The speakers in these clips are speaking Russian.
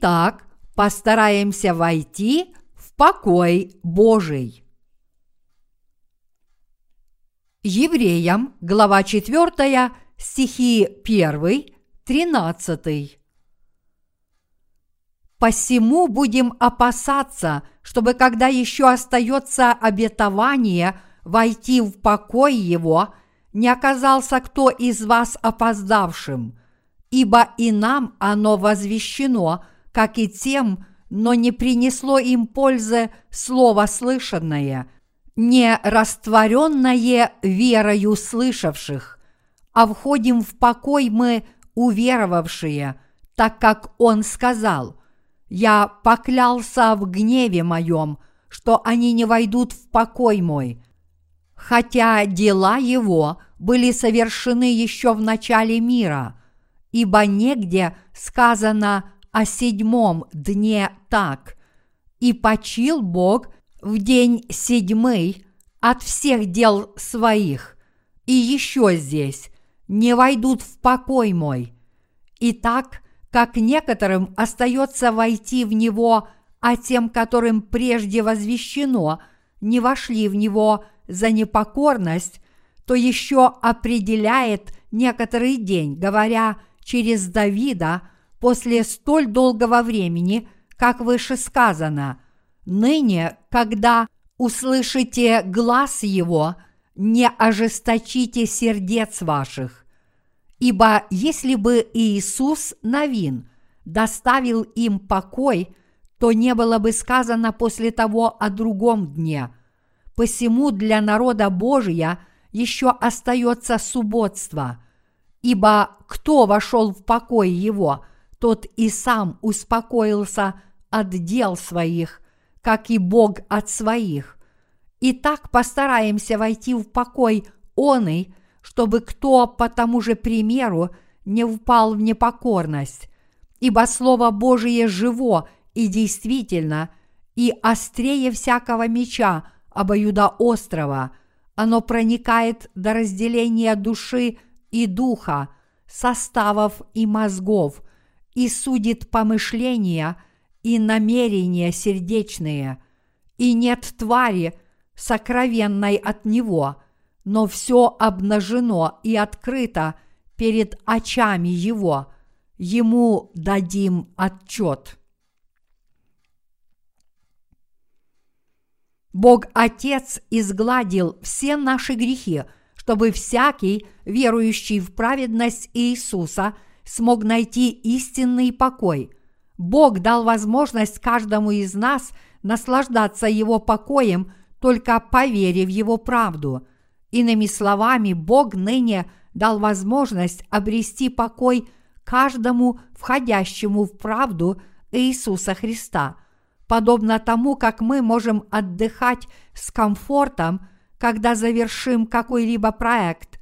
Итак, постараемся войти в покой Божий. Евреям, глава 4, стихи 1, 13. Посему будем опасаться, чтобы когда еще остается обетование войти в покой его, не оказался кто из вас опоздавшим, ибо и нам оно возвещено, как и тем, но не принесло им пользы слово слышанное, не растворенное верою слышавших, а входим в покой мы, уверовавшие, так как Он сказал, «Я поклялся в гневе моем, что они не войдут в покой мой», хотя дела Его были совершены еще в начале мира – ибо негде сказано о седьмом дне так. И почил Бог в день седьмый от всех дел своих. И еще здесь не войдут в покой мой. И так, как некоторым остается войти в него, а тем, которым прежде возвещено, не вошли в него за непокорность, то еще определяет некоторый день, говоря – через Давида после столь долгого времени, как выше сказано, ныне, когда услышите глаз его, не ожесточите сердец ваших. Ибо если бы Иисус Новин доставил им покой, то не было бы сказано после того о другом дне. Посему для народа Божия еще остается субботство – Ибо кто вошел в покой его, тот и сам успокоился от дел своих, как и Бог от своих. И так постараемся войти в покой оный, чтобы кто по тому же примеру не впал в непокорность. Ибо Слово Божие живо и действительно, и острее всякого меча обоюдоострого, оно проникает до разделения души и духа, составов и мозгов, и судит помышления и намерения сердечные, и нет твари, сокровенной от него, но все обнажено и открыто перед очами его, ему дадим отчет. Бог Отец изгладил все наши грехи – чтобы всякий, верующий в праведность Иисуса, смог найти истинный покой. Бог дал возможность каждому из нас наслаждаться Его покоем, только поверив в Его правду. Иными словами, Бог ныне дал возможность обрести покой каждому входящему в правду Иисуса Христа, подобно тому, как мы можем отдыхать с комфортом – когда завершим какой-либо проект,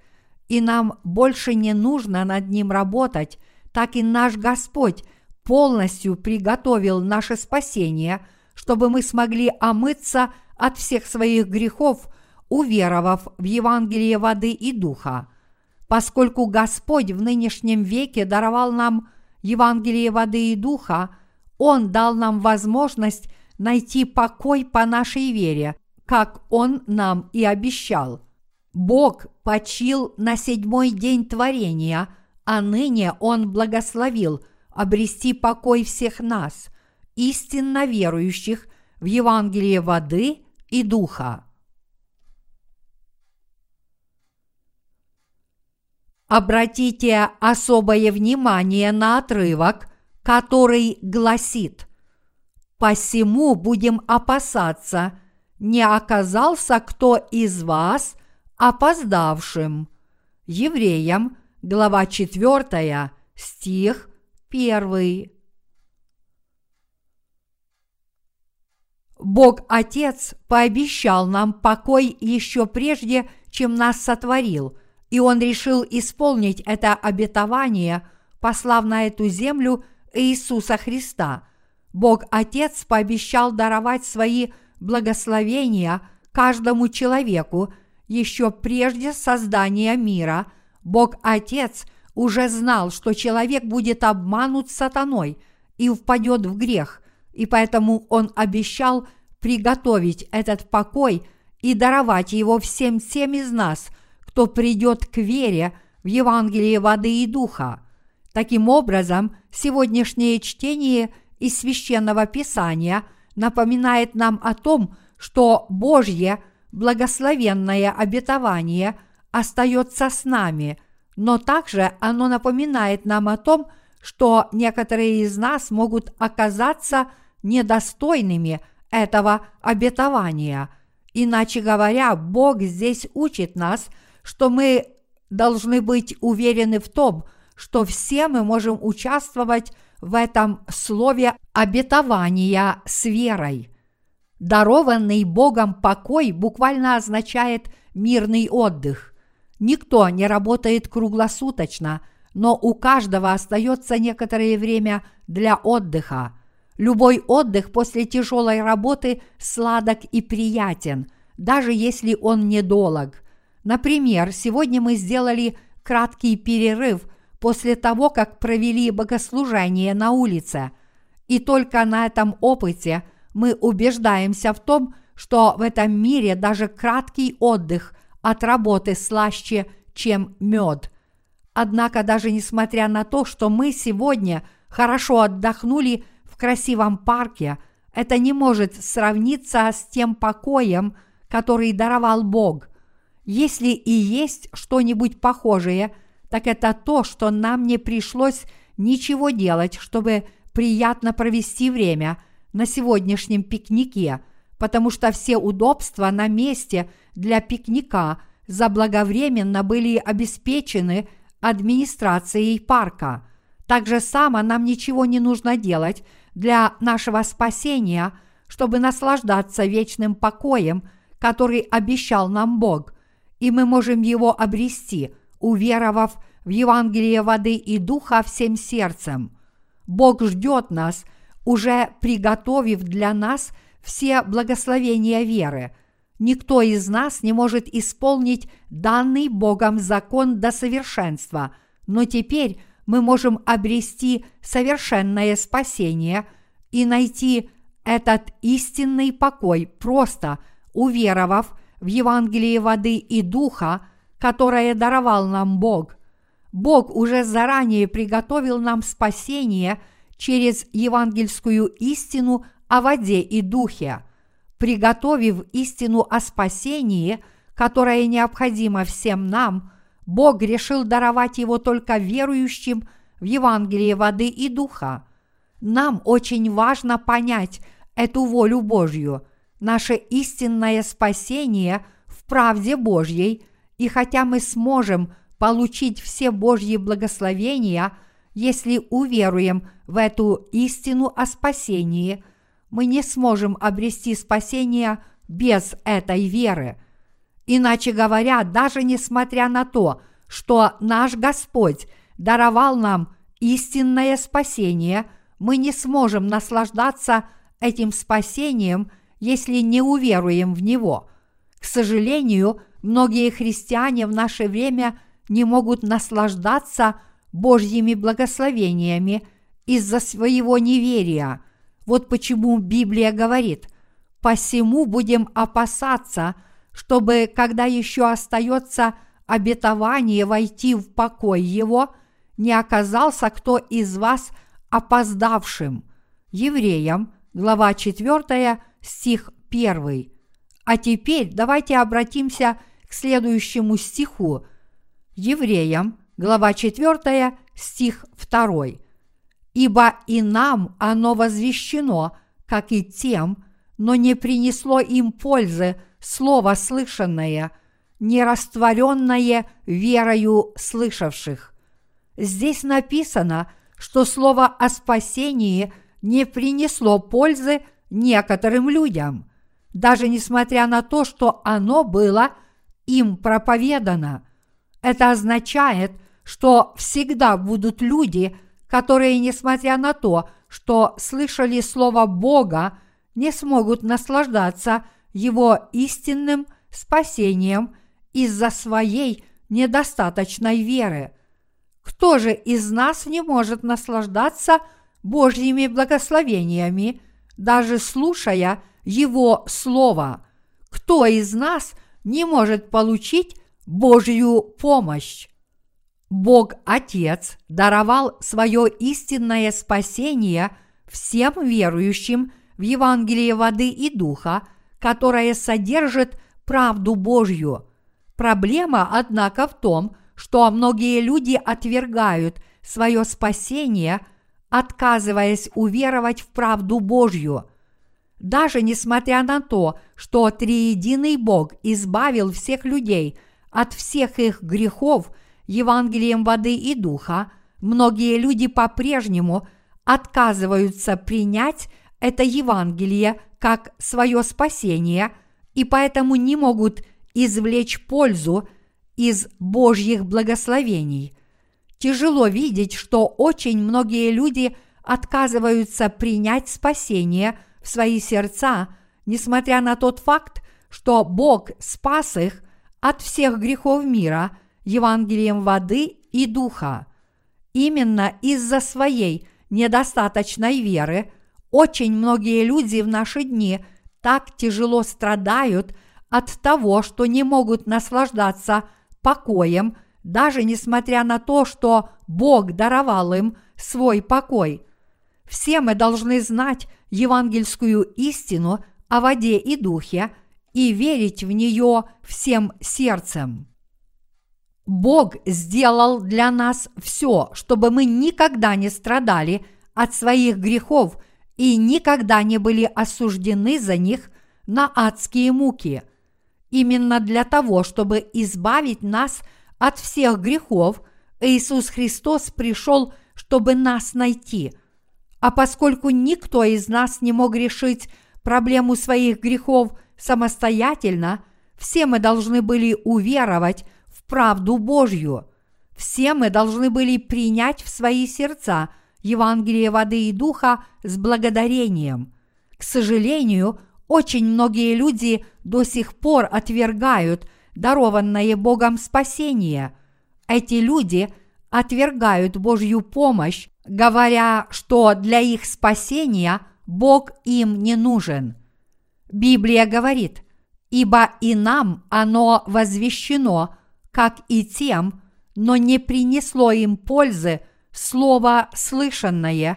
и нам больше не нужно над ним работать, так и наш Господь полностью приготовил наше спасение, чтобы мы смогли омыться от всех своих грехов, уверовав в Евангелие воды и духа. Поскольку Господь в нынешнем веке даровал нам Евангелие воды и духа, Он дал нам возможность найти покой по нашей вере – как Он нам и обещал. Бог почил на седьмой день творения, а ныне Он благословил обрести покой всех нас, истинно верующих в Евангелие воды и духа. Обратите особое внимание на отрывок, который гласит «Посему будем опасаться, не оказался кто из вас опоздавшим. Евреям, глава 4, стих 1. Бог Отец пообещал нам покой еще прежде, чем нас сотворил, и Он решил исполнить это обетование, послав на эту землю Иисуса Христа. Бог Отец пообещал даровать свои благословения каждому человеку еще прежде создания мира, Бог Отец уже знал, что человек будет обманут сатаной и впадет в грех, и поэтому Он обещал приготовить этот покой и даровать его всем тем из нас, кто придет к вере в Евангелие воды и духа. Таким образом, сегодняшнее чтение из священного писания напоминает нам о том, что Божье благословенное обетование остается с нами, но также оно напоминает нам о том, что некоторые из нас могут оказаться недостойными этого обетования. Иначе говоря, Бог здесь учит нас, что мы должны быть уверены в том, что все мы можем участвовать в этом слове обетования с верой. Дарованный Богом покой буквально означает мирный отдых. Никто не работает круглосуточно – но у каждого остается некоторое время для отдыха. Любой отдых после тяжелой работы сладок и приятен, даже если он недолг. Например, сегодня мы сделали краткий перерыв после того, как провели богослужение на улице. И только на этом опыте мы убеждаемся в том, что в этом мире даже краткий отдых от работы слаще, чем мед – Однако даже несмотря на то, что мы сегодня хорошо отдохнули в красивом парке, это не может сравниться с тем покоем, который даровал Бог. Если и есть что-нибудь похожее, так это то, что нам не пришлось ничего делать, чтобы приятно провести время на сегодняшнем пикнике, потому что все удобства на месте для пикника заблаговременно были обеспечены администрацией парка. Так же само нам ничего не нужно делать для нашего спасения, чтобы наслаждаться вечным покоем, который обещал нам Бог, и мы можем его обрести, уверовав в Евангелие воды и духа всем сердцем. Бог ждет нас, уже приготовив для нас все благословения веры – Никто из нас не может исполнить данный Богом закон до совершенства, но теперь мы можем обрести совершенное спасение и найти этот истинный покой просто уверовав в Евангелие воды и духа, которое даровал нам Бог. Бог уже заранее приготовил нам спасение через евангельскую истину о воде и духе – приготовив истину о спасении, которая необходима всем нам, Бог решил даровать его только верующим в Евангелие воды и духа. Нам очень важно понять эту волю Божью, наше истинное спасение в правде Божьей, и хотя мы сможем получить все Божьи благословения, если уверуем в эту истину о спасении – мы не сможем обрести спасение без этой веры. Иначе говоря, даже несмотря на то, что наш Господь даровал нам истинное спасение, мы не сможем наслаждаться этим спасением, если не уверуем в него. К сожалению, многие христиане в наше время не могут наслаждаться Божьими благословениями из-за своего неверия – вот почему Библия говорит, «Посему будем опасаться, чтобы, когда еще остается обетование войти в покой его, не оказался кто из вас опоздавшим». Евреям, глава 4, стих 1. А теперь давайте обратимся к следующему стиху. Евреям, глава 4, стих 2 ибо и нам оно возвещено, как и тем, но не принесло им пользы слово слышанное, не растворенное верою слышавших. Здесь написано, что слово о спасении не принесло пользы некоторым людям, даже несмотря на то, что оно было им проповедано. Это означает, что всегда будут люди, которые, несмотря на то, что слышали Слово Бога, не смогут наслаждаться Его истинным спасением из-за своей недостаточной веры. Кто же из нас не может наслаждаться Божьими благословениями, даже слушая Его Слово. Кто из нас не может получить Божью помощь? Бог Отец даровал свое истинное спасение всем верующим в Евангелие воды и духа, которое содержит правду Божью. Проблема, однако, в том, что многие люди отвергают свое спасение, отказываясь уверовать в правду Божью. Даже несмотря на то, что триединый Бог избавил всех людей от всех их грехов – Евангелием воды и духа, многие люди по-прежнему отказываются принять это Евангелие как свое спасение и поэтому не могут извлечь пользу из Божьих благословений. Тяжело видеть, что очень многие люди отказываются принять спасение в свои сердца, несмотря на тот факт, что Бог спас их от всех грехов мира – Евангелием воды и духа. Именно из-за своей недостаточной веры очень многие люди в наши дни так тяжело страдают от того, что не могут наслаждаться покоем, даже несмотря на то, что Бог даровал им свой покой. Все мы должны знать евангельскую истину о воде и духе и верить в нее всем сердцем. Бог сделал для нас все, чтобы мы никогда не страдали от своих грехов и никогда не были осуждены за них на адские муки. Именно для того, чтобы избавить нас от всех грехов, Иисус Христос пришел, чтобы нас найти. А поскольку никто из нас не мог решить проблему своих грехов самостоятельно, все мы должны были уверовать правду Божью. Все мы должны были принять в свои сердца Евангелие воды и духа с благодарением. К сожалению, очень многие люди до сих пор отвергают дарованное Богом спасение. Эти люди отвергают Божью помощь, говоря, что для их спасения Бог им не нужен. Библия говорит, ибо и нам оно возвещено – как и тем, но не принесло им пользы слово слышанное,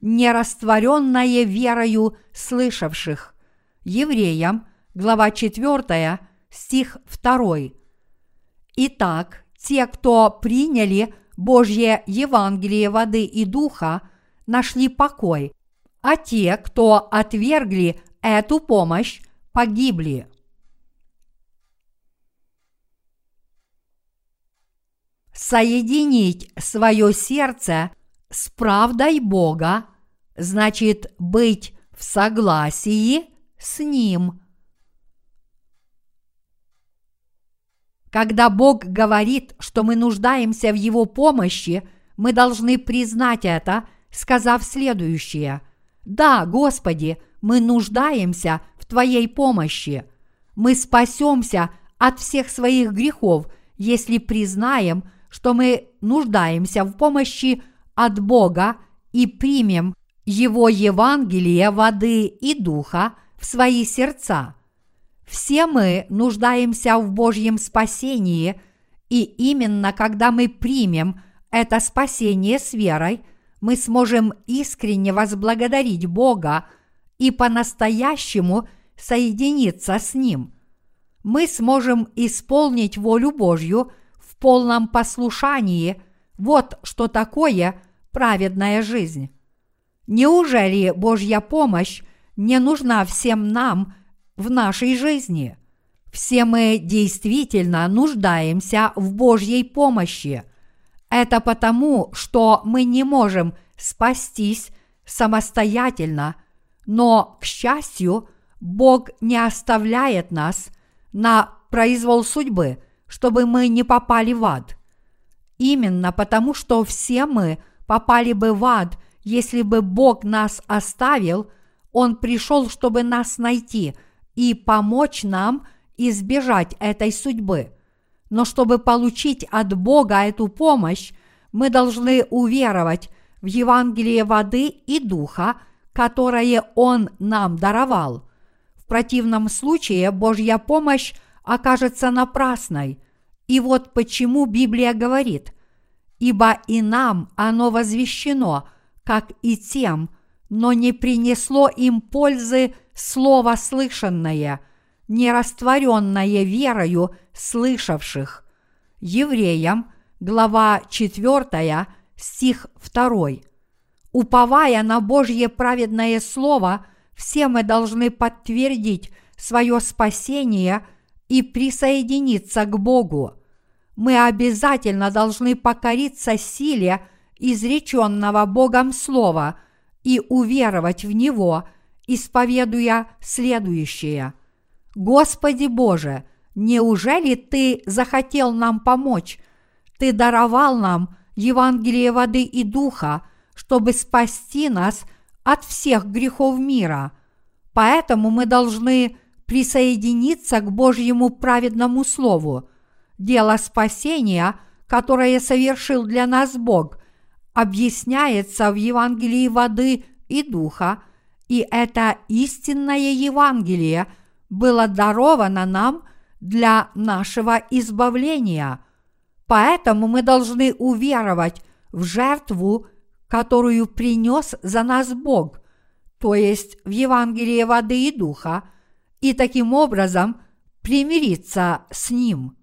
не растворенное верою слышавших. Евреям, глава 4, стих 2. Итак, те, кто приняли Божье Евангелие воды и духа, нашли покой, а те, кто отвергли эту помощь, погибли. Соединить свое сердце с правдой Бога значит быть в согласии с Ним. Когда Бог говорит, что мы нуждаемся в Его помощи, мы должны признать это, сказав следующее. «Да, Господи, мы нуждаемся в Твоей помощи. Мы спасемся от всех своих грехов, если признаем, что мы нуждаемся в помощи от Бога и примем Его Евангелие воды и духа в свои сердца. Все мы нуждаемся в Божьем спасении, и именно когда мы примем это спасение с верой, мы сможем искренне возблагодарить Бога и по-настоящему соединиться с Ним. Мы сможем исполнить волю Божью – полном послушании – вот что такое праведная жизнь. Неужели Божья помощь не нужна всем нам в нашей жизни? Все мы действительно нуждаемся в Божьей помощи. Это потому, что мы не можем спастись самостоятельно, но, к счастью, Бог не оставляет нас на произвол судьбы – чтобы мы не попали в ад. Именно потому, что все мы попали бы в ад, если бы Бог нас оставил, Он пришел, чтобы нас найти и помочь нам избежать этой судьбы. Но чтобы получить от Бога эту помощь, мы должны уверовать в Евангелие воды и духа, которое Он нам даровал. В противном случае Божья помощь окажется напрасной. И вот почему Библия говорит, «Ибо и нам оно возвещено, как и тем, но не принесло им пользы слово слышанное, не растворенное верою слышавших». Евреям, глава 4, стих 2. Уповая на Божье праведное Слово, все мы должны подтвердить свое спасение и присоединиться к Богу. Мы обязательно должны покориться силе изреченного Богом Слова и уверовать в Него, исповедуя следующее. «Господи Боже, неужели Ты захотел нам помочь? Ты даровал нам Евангелие воды и духа, чтобы спасти нас от всех грехов мира. Поэтому мы должны присоединиться к Божьему праведному Слову. Дело спасения, которое совершил для нас Бог, объясняется в Евангелии воды и духа, и это истинное Евангелие было даровано нам для нашего избавления – Поэтому мы должны уверовать в жертву, которую принес за нас Бог, то есть в Евангелие воды и духа, и таким образом примириться с Ним.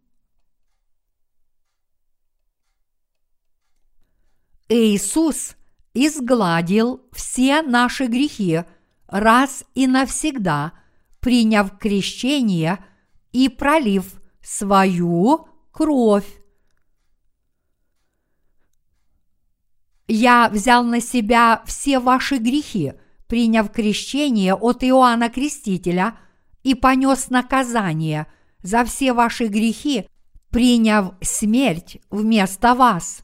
Иисус изгладил все наши грехи раз и навсегда, приняв крещение и пролив свою кровь Я взял на себя все ваши грехи, приняв крещение от Иоанна Крестителя и понес наказание за все ваши грехи, приняв смерть вместо вас.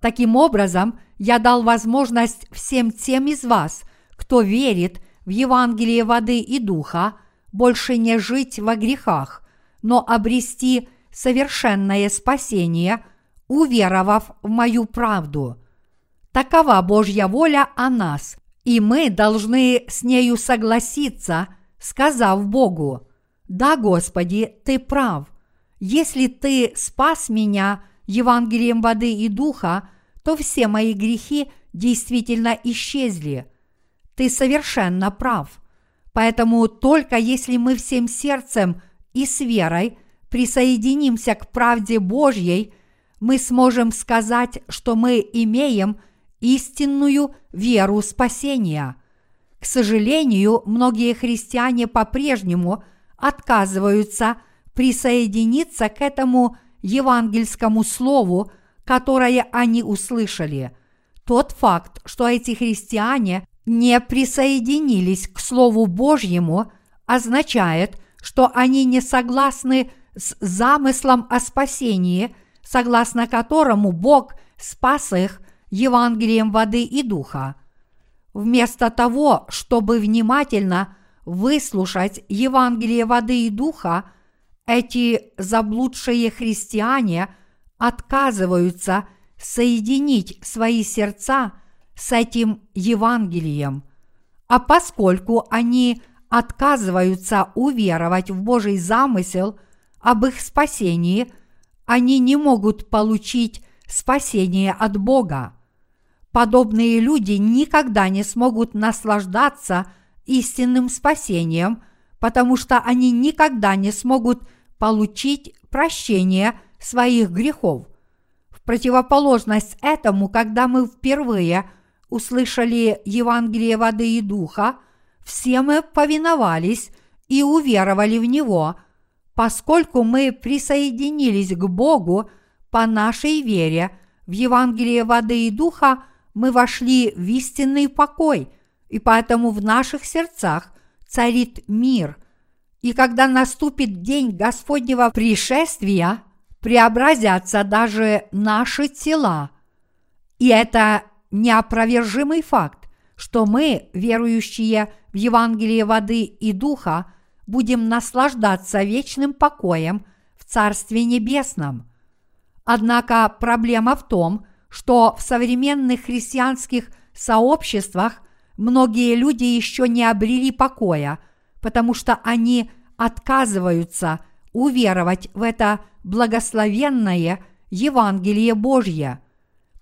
Таким образом, я дал возможность всем тем из вас, кто верит в Евангелие воды и духа, больше не жить во грехах, но обрести совершенное спасение, уверовав в мою правду – Такова Божья воля о нас, и мы должны с нею согласиться, сказав Богу, «Да, Господи, Ты прав. Если Ты спас меня Евангелием воды и духа, то все мои грехи действительно исчезли. Ты совершенно прав. Поэтому только если мы всем сердцем и с верой присоединимся к правде Божьей, мы сможем сказать, что мы имеем – истинную веру спасения. К сожалению, многие христиане по-прежнему отказываются присоединиться к этому евангельскому слову, которое они услышали. Тот факт, что эти христиане не присоединились к Слову Божьему, означает, что они не согласны с замыслом о спасении, согласно которому Бог спас их Евангелием воды и духа. Вместо того, чтобы внимательно выслушать Евангелие воды и духа, эти заблудшие христиане отказываются соединить свои сердца с этим Евангелием. А поскольку они отказываются уверовать в Божий замысел об их спасении, они не могут получить спасение от Бога. Подобные люди никогда не смогут наслаждаться истинным спасением, потому что они никогда не смогут получить прощение своих грехов. В противоположность этому, когда мы впервые услышали Евангелие воды и духа, все мы повиновались и уверовали в него, поскольку мы присоединились к Богу по нашей вере в Евангелие воды и духа – мы вошли в истинный покой, и поэтому в наших сердцах царит мир. И когда наступит день Господнего пришествия, преобразятся даже наши тела. И это неопровержимый факт, что мы, верующие в Евангелие воды и духа, будем наслаждаться вечным покоем в Царстве Небесном. Однако проблема в том, что в современных христианских сообществах многие люди еще не обрели покоя, потому что они отказываются уверовать в это благословенное Евангелие Божье,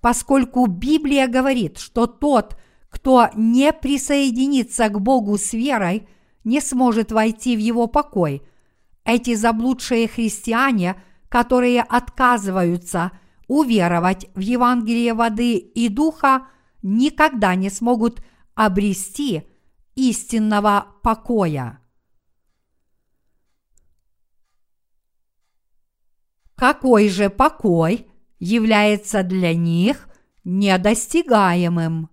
поскольку Библия говорит, что тот, кто не присоединится к Богу с верой, не сможет войти в его покой. Эти заблудшие христиане, которые отказываются уверовать в Евангелие воды и духа, никогда не смогут обрести истинного покоя. Какой же покой является для них недостигаемым?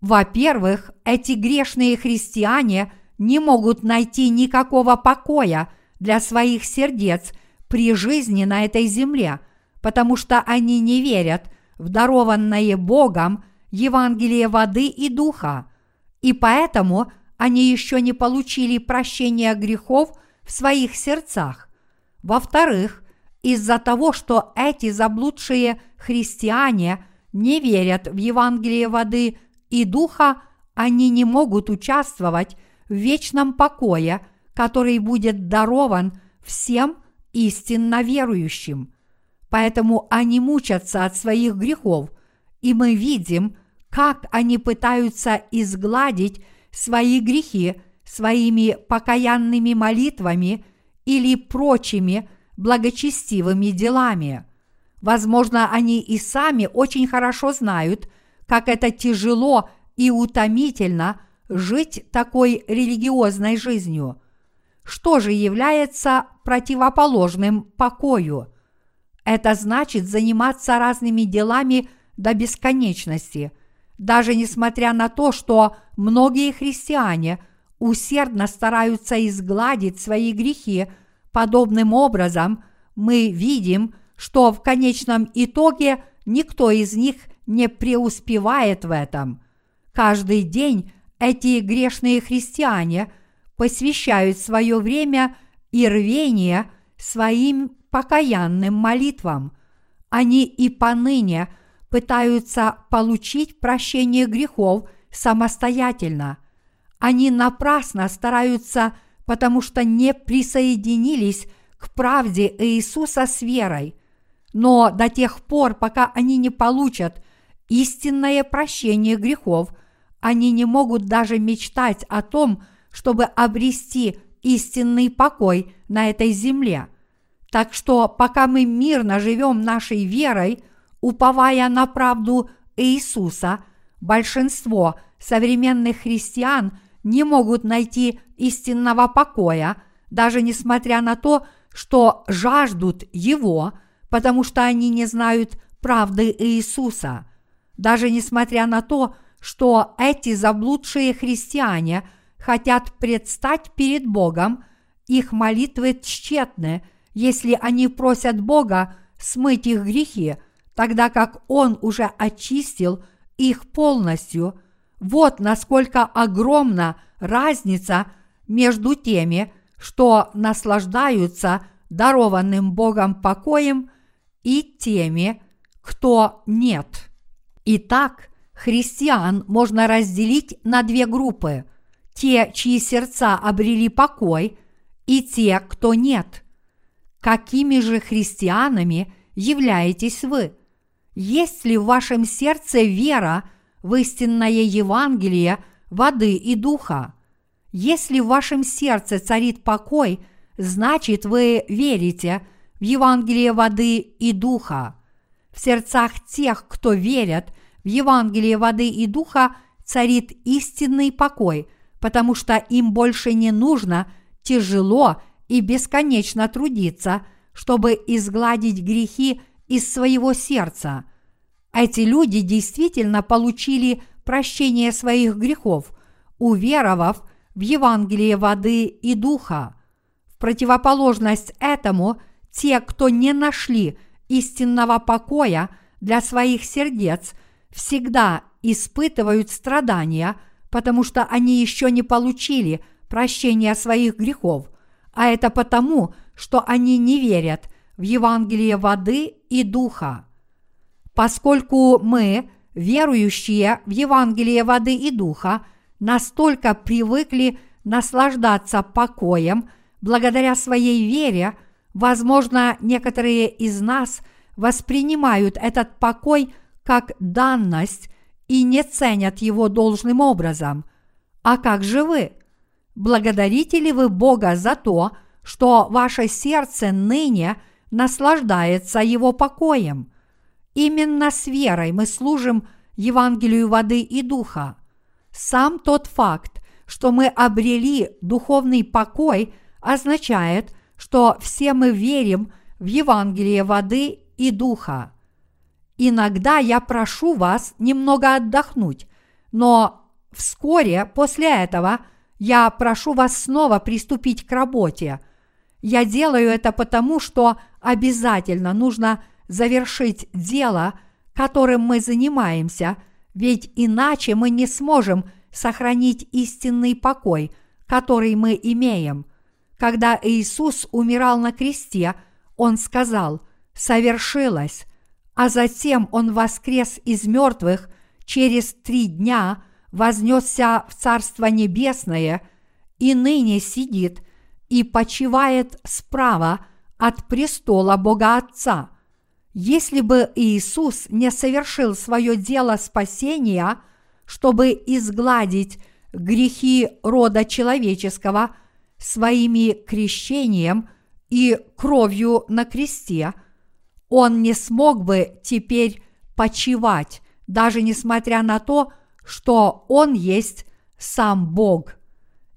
Во-первых, эти грешные христиане не могут найти никакого покоя для своих сердец при жизни на этой земле, потому что они не верят в дарованное Богом Евангелие воды и духа, и поэтому они еще не получили прощения грехов в своих сердцах. Во-вторых, из-за того, что эти заблудшие христиане не верят в Евангелие воды и духа, они не могут участвовать в вечном покое, который будет дарован всем истинно верующим. Поэтому они мучатся от своих грехов, и мы видим, как они пытаются изгладить свои грехи своими покаянными молитвами или прочими благочестивыми делами. Возможно, они и сами очень хорошо знают, как это тяжело и утомительно жить такой религиозной жизнью. Что же является противоположным покою? Это значит заниматься разными делами до бесконечности, даже несмотря на то, что многие христиане усердно стараются изгладить свои грехи подобным образом, мы видим, что в конечном итоге никто из них не преуспевает в этом. Каждый день эти грешные христиане посвящают свое время и рвение своим покаянным молитвам. Они и поныне пытаются получить прощение грехов самостоятельно. Они напрасно стараются, потому что не присоединились к правде Иисуса с верой. Но до тех пор, пока они не получат истинное прощение грехов, они не могут даже мечтать о том, чтобы обрести истинный покой на этой земле. Так что пока мы мирно живем нашей верой, уповая на правду Иисуса, большинство современных христиан не могут найти истинного покоя, даже несмотря на то, что жаждут Его, потому что они не знают правды Иисуса. Даже несмотря на то, что эти заблудшие христиане хотят предстать перед Богом, их молитвы тщетны, если они просят Бога смыть их грехи, тогда как Он уже очистил их полностью. Вот насколько огромна разница между теми, что наслаждаются дарованным Богом покоем, и теми, кто нет. Итак, христиан можно разделить на две группы – те, чьи сердца обрели покой, и те, кто нет. Какими же христианами являетесь вы? Есть ли в вашем сердце вера в истинное Евангелие воды и духа? Если в вашем сердце царит покой, значит вы верите в Евангелие воды и духа. В сердцах тех, кто верят в Евангелие воды и духа, царит истинный покой – потому что им больше не нужно тяжело и бесконечно трудиться, чтобы изгладить грехи из своего сердца. Эти люди действительно получили прощение своих грехов, уверовав в Евангелие воды и духа. В противоположность этому, те, кто не нашли истинного покоя для своих сердец, всегда испытывают страдания – потому что они еще не получили прощения своих грехов, а это потому, что они не верят в Евангелие воды и духа. Поскольку мы, верующие в Евангелие воды и духа, настолько привыкли наслаждаться покоем благодаря своей вере, возможно, некоторые из нас воспринимают этот покой как данность и не ценят его должным образом. А как же вы? Благодарите ли вы Бога за то, что ваше сердце ныне наслаждается Его покоем? Именно с верой мы служим Евангелию воды и духа. Сам тот факт, что мы обрели духовный покой, означает, что все мы верим в Евангелие воды и духа. Иногда я прошу вас немного отдохнуть, но вскоре после этого я прошу вас снова приступить к работе. Я делаю это потому, что обязательно нужно завершить дело, которым мы занимаемся, ведь иначе мы не сможем сохранить истинный покой, который мы имеем. Когда Иисус умирал на кресте, Он сказал «совершилось», а затем Он воскрес из мертвых через три дня, вознесся в Царство Небесное и ныне сидит и почивает справа от престола Бога Отца. Если бы Иисус не совершил свое дело спасения, чтобы изгладить грехи рода человеческого своими крещением и кровью на кресте, он не смог бы теперь почивать, даже несмотря на то, что он есть сам Бог.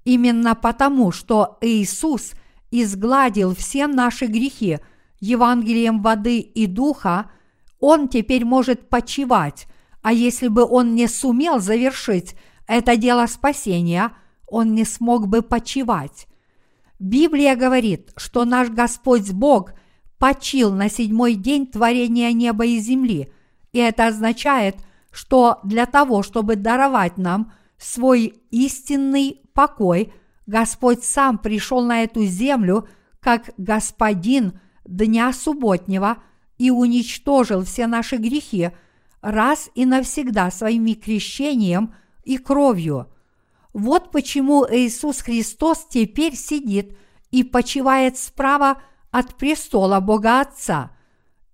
Именно потому, что Иисус изгладил все наши грехи Евангелием воды и духа, Он теперь может почивать, а если бы Он не сумел завершить это дело спасения, Он не смог бы почивать. Библия говорит, что наш Господь Бог почил на седьмой день творения неба и земли, и это означает, что для того, чтобы даровать нам свой истинный покой, Господь сам пришел на эту землю как Господин дня субботнего и уничтожил все наши грехи раз и навсегда своими крещением и кровью. Вот почему Иисус Христос теперь сидит и почивает справа от престола Бога Отца.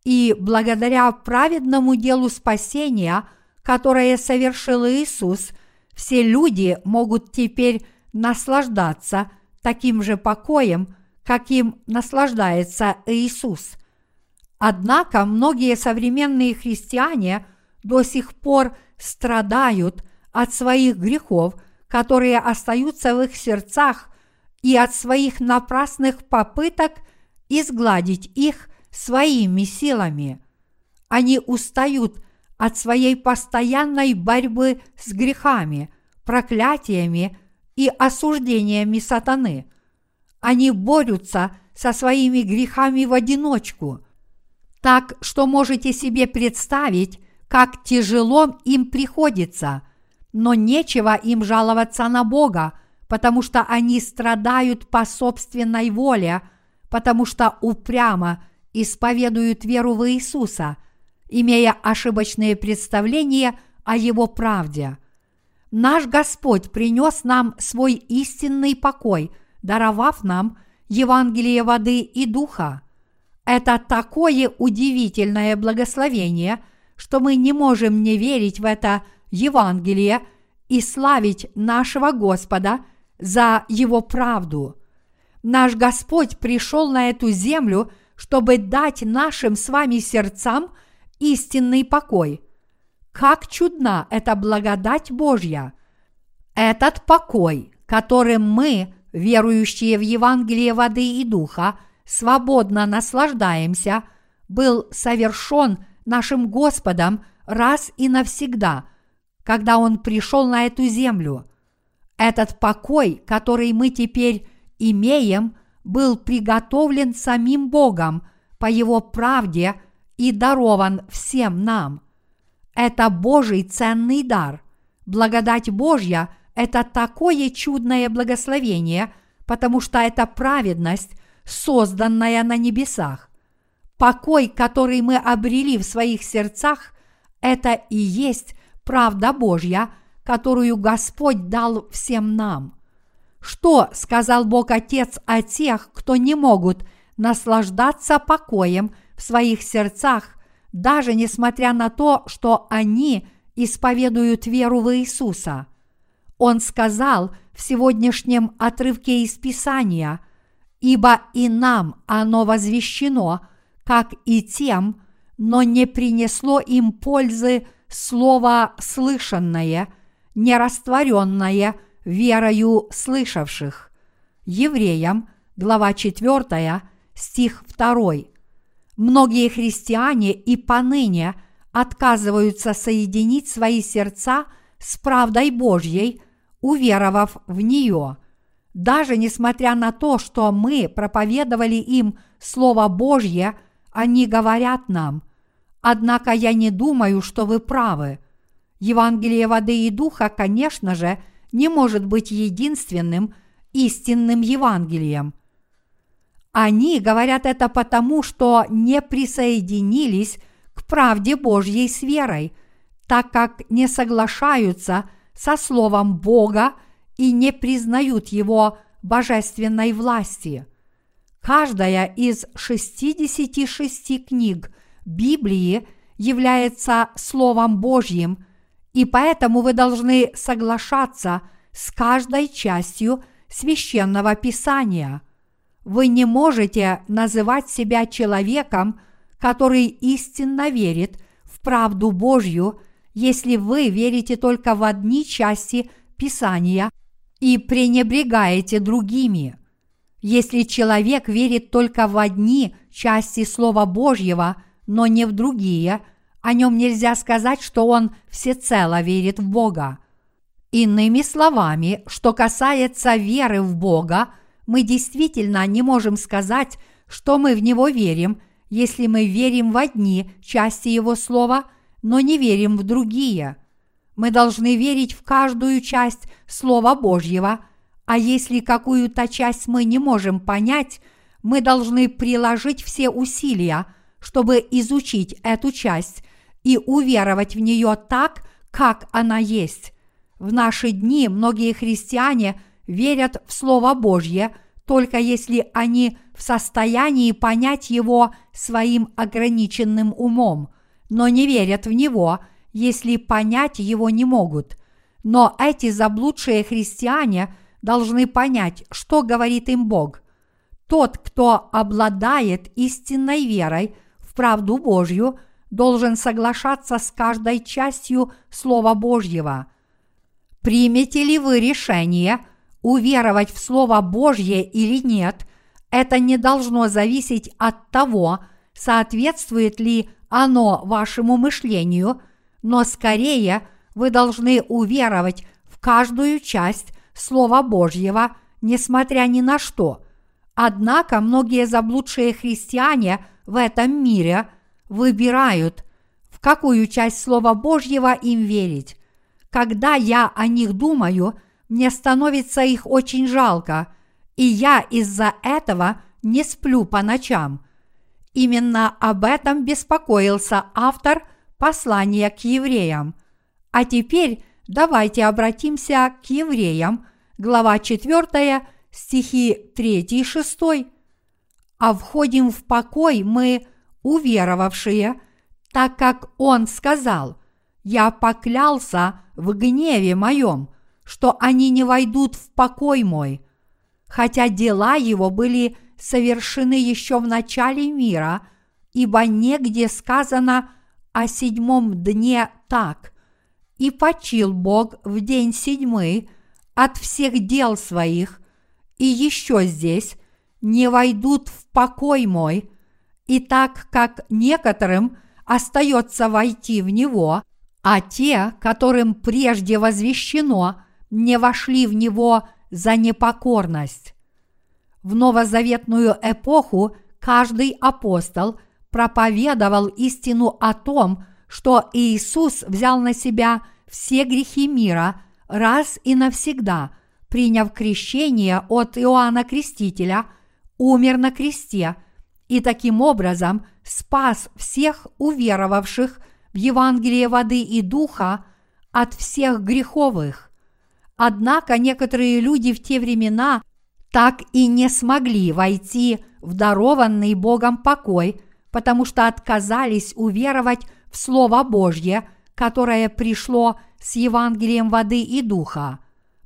И благодаря праведному делу спасения, которое совершил Иисус, все люди могут теперь наслаждаться таким же покоем, каким наслаждается Иисус. Однако многие современные христиане до сих пор страдают от своих грехов, которые остаются в их сердцах, и от своих напрасных попыток изгладить их своими силами. Они устают от своей постоянной борьбы с грехами, проклятиями и осуждениями сатаны. Они борются со своими грехами в одиночку. Так что можете себе представить, как тяжело им приходится, но нечего им жаловаться на Бога, потому что они страдают по собственной воле, потому что упрямо исповедуют веру в Иисуса, имея ошибочные представления о Его правде – Наш Господь принес нам свой истинный покой, даровав нам Евангелие воды и духа. Это такое удивительное благословение, что мы не можем не верить в это Евангелие и славить нашего Господа за Его правду. Наш Господь пришел на эту землю, чтобы дать нашим с вами сердцам истинный покой – как чудна эта благодать Божья! Этот покой, которым мы, верующие в Евангелие воды и духа, свободно наслаждаемся, был совершен нашим Господом раз и навсегда, когда Он пришел на эту землю. Этот покой, который мы теперь имеем, был приготовлен самим Богом по Его правде и дарован всем нам – это Божий ценный дар. Благодать Божья – это такое чудное благословение, потому что это праведность, созданная на небесах. Покой, который мы обрели в своих сердцах, это и есть правда Божья, которую Господь дал всем нам. Что сказал Бог Отец о тех, кто не могут наслаждаться покоем в своих сердцах, даже несмотря на то, что они исповедуют веру в Иисуса? Он сказал в сегодняшнем отрывке из Писания, «Ибо и нам оно возвещено, как и тем, но не принесло им пользы слово слышанное, нерастворенное верою слышавших. Евреям, глава 4, стих 2. Многие христиане и поныне отказываются соединить свои сердца с правдой Божьей, уверовав в нее. Даже несмотря на то, что мы проповедовали им Слово Божье, они говорят нам, Однако я не думаю, что вы правы. Евангелие воды и духа, конечно же, не может быть единственным истинным Евангелием. Они говорят это потому, что не присоединились к правде Божьей с верой, так как не соглашаются со Словом Бога и не признают Его божественной власти. Каждая из 66 книг Библии является Словом Божьим, и поэтому вы должны соглашаться с каждой частью священного Писания. Вы не можете называть себя человеком, который истинно верит в правду Божью, если вы верите только в одни части Писания и пренебрегаете другими. Если человек верит только в одни части Слова Божьего – но не в другие, о нем нельзя сказать, что он всецело верит в Бога. Иными словами, что касается веры в Бога, мы действительно не можем сказать, что мы в Него верим, если мы верим в одни части Его Слова, но не верим в другие. Мы должны верить в каждую часть Слова Божьего, а если какую-то часть мы не можем понять, мы должны приложить все усилия – чтобы изучить эту часть и уверовать в нее так, как она есть. В наши дни многие христиане верят в Слово Божье, только если они в состоянии понять его своим ограниченным умом, но не верят в него, если понять его не могут. Но эти заблудшие христиане должны понять, что говорит им Бог. Тот, кто обладает истинной верой – правду Божью, должен соглашаться с каждой частью Слова Божьего. Примете ли вы решение уверовать в Слово Божье или нет, это не должно зависеть от того, соответствует ли оно вашему мышлению, но скорее вы должны уверовать в каждую часть Слова Божьего, несмотря ни на что. Однако многие заблудшие христиане – в этом мире выбирают, в какую часть Слова Божьего им верить. Когда я о них думаю, мне становится их очень жалко, и я из-за этого не сплю по ночам. Именно об этом беспокоился автор послания к евреям. А теперь давайте обратимся к евреям, глава 4, стихи 3 и 6 а входим в покой мы, уверовавшие, так как Он сказал, «Я поклялся в гневе моем, что они не войдут в покой мой», хотя дела его были совершены еще в начале мира, ибо негде сказано о седьмом дне так, «И почил Бог в день седьмый от всех дел своих», и еще здесь не войдут в покой мой, и так как некоторым остается войти в него, а те, которым прежде возвещено, не вошли в него за непокорность. В новозаветную эпоху каждый апостол проповедовал истину о том, что Иисус взял на себя все грехи мира раз и навсегда, приняв крещение от Иоанна Крестителя – умер на кресте и таким образом спас всех уверовавших в Евангелие воды и духа от всех греховых. Однако некоторые люди в те времена так и не смогли войти в дарованный Богом покой, потому что отказались уверовать в Слово Божье, которое пришло с Евангелием воды и духа,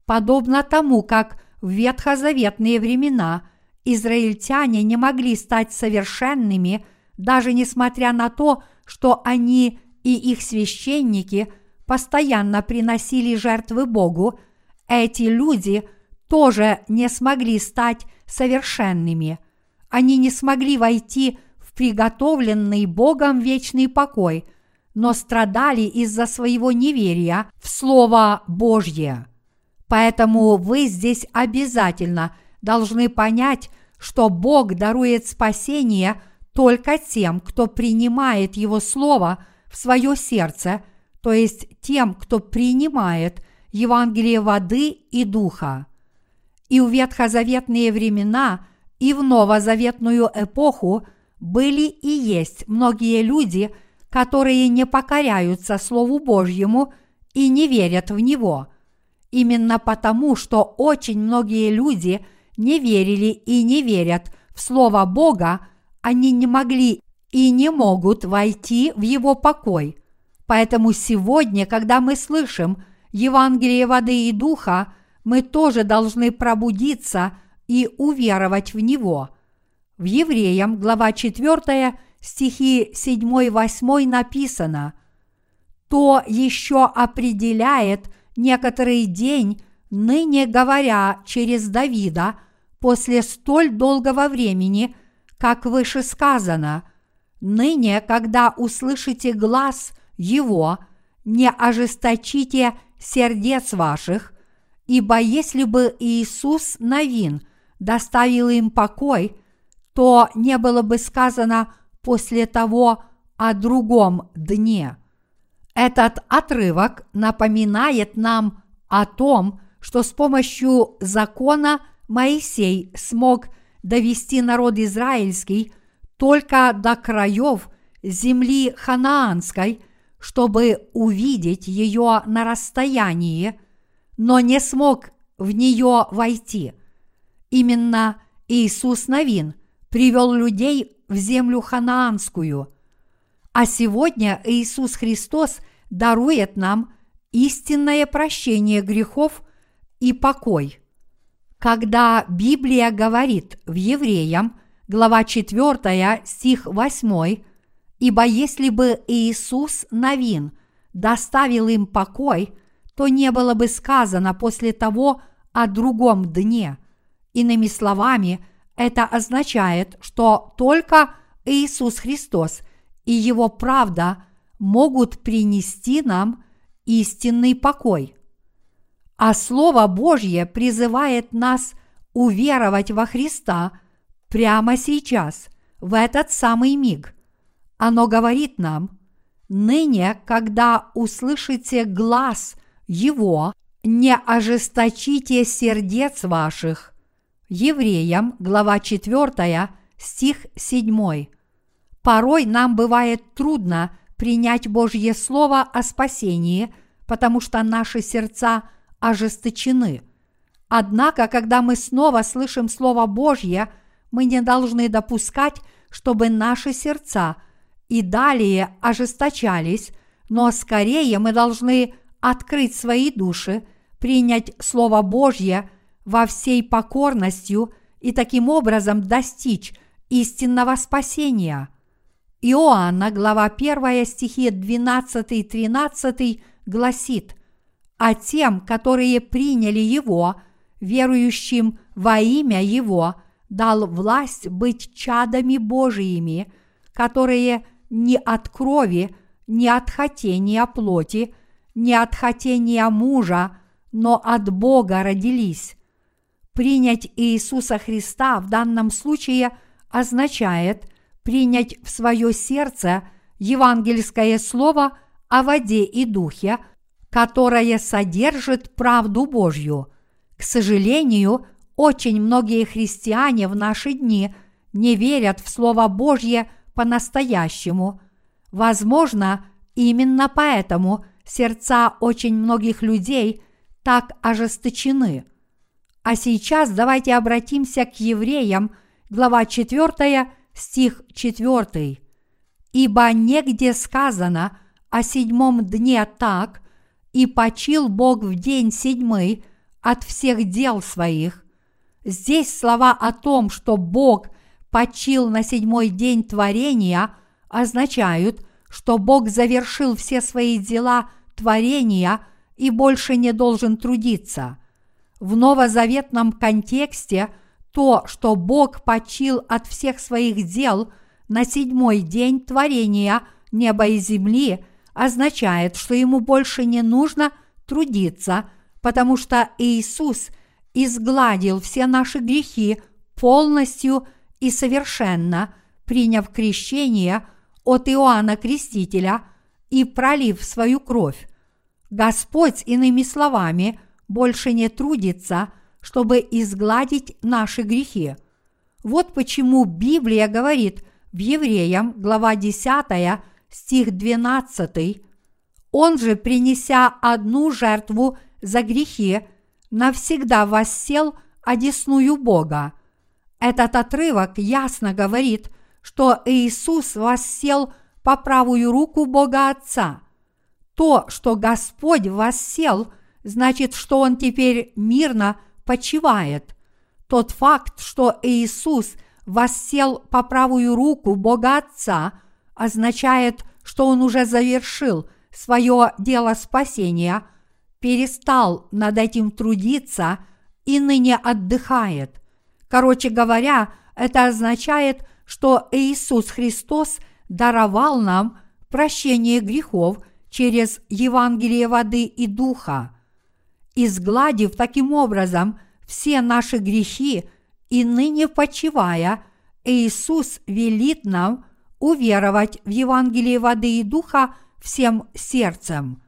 подобно тому, как в ветхозаветные времена израильтяне не могли стать совершенными, даже несмотря на то, что они и их священники постоянно приносили жертвы Богу, эти люди тоже не смогли стать совершенными. Они не смогли войти в приготовленный Богом вечный покой, но страдали из-за своего неверия в Слово Божье. Поэтому вы здесь обязательно должны понять, что Бог дарует спасение только тем, кто принимает Его Слово в свое сердце, то есть тем, кто принимает Евангелие воды и духа. И в ветхозаветные времена, и в новозаветную эпоху были и есть многие люди, которые не покоряются Слову Божьему и не верят в него – именно потому, что очень многие люди не верили и не верят в Слово Бога, они не могли и не могут войти в Его покой. Поэтому сегодня, когда мы слышим Евангелие воды и духа, мы тоже должны пробудиться и уверовать в Него. В Евреям, глава 4, стихи 7-8 написано «То еще определяет – некоторый день, ныне говоря через Давида, после столь долгого времени, как выше сказано, ныне, когда услышите глаз Его, не ожесточите сердец ваших, ибо если бы Иисус Новин доставил им покой, то не было бы сказано после того о другом дне. Этот отрывок напоминает нам о том, что с помощью закона Моисей смог довести народ израильский только до краев земли ханаанской, чтобы увидеть ее на расстоянии, но не смог в нее войти. Именно Иисус Новин привел людей в землю ханаанскую – а сегодня Иисус Христос дарует нам истинное прощение грехов и покой. Когда Библия говорит в Евреям, глава 4, стих 8, «Ибо если бы Иисус Новин доставил им покой, то не было бы сказано после того о другом дне». Иными словами, это означает, что только Иисус Христос – и Его правда могут принести нам истинный покой. А Слово Божье призывает нас уверовать во Христа прямо сейчас, в этот самый миг. Оно говорит нам, ныне, когда услышите глаз Его, не ожесточите сердец ваших. Евреям, глава 4, стих 7. Порой нам бывает трудно принять Божье Слово о спасении, потому что наши сердца ожесточены. Однако, когда мы снова слышим Слово Божье, мы не должны допускать, чтобы наши сердца и далее ожесточались, но скорее мы должны открыть свои души, принять Слово Божье во всей покорностью и таким образом достичь истинного спасения – Иоанна, глава 1, стихи 12-13 гласит, «А тем, которые приняли Его, верующим во имя Его, дал власть быть чадами Божиими, которые не от крови, не от хотения плоти, не от хотения мужа, но от Бога родились». Принять Иисуса Христа в данном случае означает – принять в свое сердце евангельское слово о воде и духе, которое содержит правду Божью. К сожалению, очень многие христиане в наши дни не верят в Слово Божье по-настоящему. Возможно, именно поэтому сердца очень многих людей так ожесточены. А сейчас давайте обратимся к евреям, глава 4, стих 4. «Ибо негде сказано о седьмом дне так, и почил Бог в день седьмый от всех дел своих». Здесь слова о том, что Бог почил на седьмой день творения, означают, что Бог завершил все свои дела творения и больше не должен трудиться. В новозаветном контексте то, что Бог почил от всех своих дел на седьмой день творения неба и земли, означает, что ему больше не нужно трудиться, потому что Иисус изгладил все наши грехи полностью и совершенно, приняв крещение от Иоанна Крестителя и пролив свою кровь. Господь, иными словами, больше не трудится, чтобы изгладить наши грехи. Вот почему Библия говорит в Евреям, глава 10, стих 12, «Он же, принеся одну жертву за грехи, навсегда воссел одесную Бога, этот отрывок ясно говорит, что Иисус воссел по правую руку Бога Отца. То, что Господь воссел, значит, что Он теперь мирно почивает. Тот факт, что Иисус воссел по правую руку Бога Отца, означает, что Он уже завершил свое дело спасения, перестал над этим трудиться и ныне отдыхает. Короче говоря, это означает, что Иисус Христос даровал нам прощение грехов через Евангелие воды и духа. Изгладив таким образом все наши грехи и ныне почивая, Иисус велит нам уверовать в Евангелие воды и духа всем сердцем.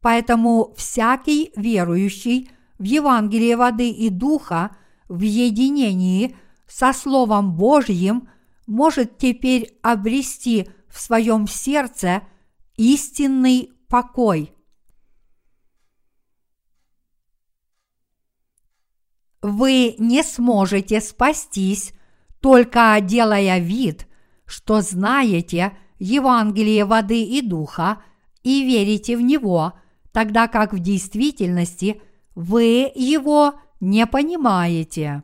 Поэтому всякий верующий в Евангелие воды и духа – в единении со Словом Божьим может теперь обрести в своем сердце истинный покой. Вы не сможете спастись, только делая вид, что знаете Евангелие воды и духа и верите в него, тогда как в действительности вы его не понимаете.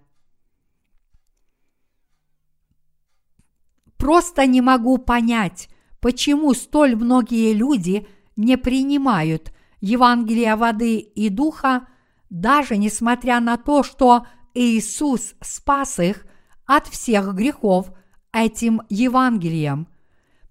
Просто не могу понять, почему столь многие люди не принимают Евангелия воды и духа, даже несмотря на то, что Иисус спас их от всех грехов этим Евангелием.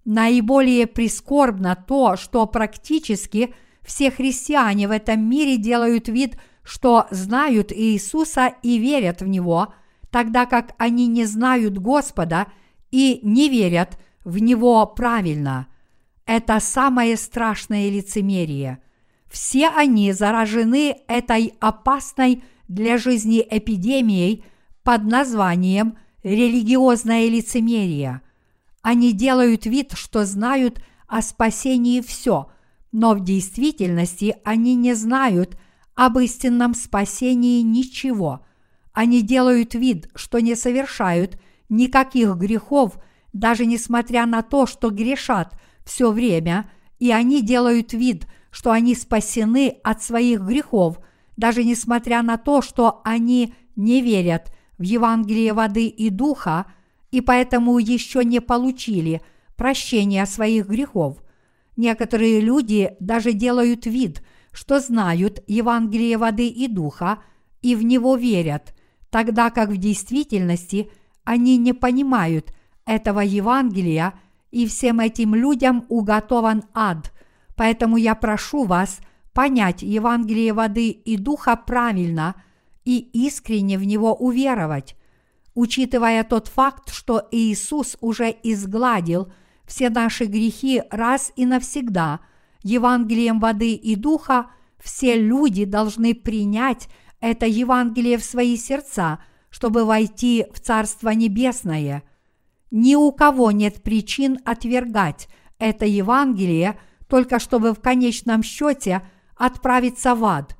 Наиболее прискорбно то, что практически все христиане в этом мире делают вид – что знают Иисуса и верят в Него, тогда как они не знают Господа и не верят в Него правильно. Это самое страшное лицемерие. Все они заражены этой опасной для жизни эпидемией под названием религиозное лицемерие. Они делают вид, что знают о спасении все, но в действительности они не знают – об истинном спасении ничего. Они делают вид, что не совершают никаких грехов, даже несмотря на то, что грешат все время, и они делают вид, что они спасены от своих грехов, даже несмотря на то, что они не верят в Евангелие воды и духа, и поэтому еще не получили прощения своих грехов. Некоторые люди даже делают вид – что знают Евангелие воды и духа и в него верят, тогда как в действительности они не понимают этого Евангелия, и всем этим людям уготован ад. Поэтому я прошу вас понять Евангелие воды и духа правильно и искренне в него уверовать, учитывая тот факт, что Иисус уже изгладил все наши грехи раз и навсегда – Евангелием воды и духа, все люди должны принять это Евангелие в свои сердца, чтобы войти в Царство Небесное. Ни у кого нет причин отвергать это Евангелие, только чтобы в конечном счете отправиться в ад.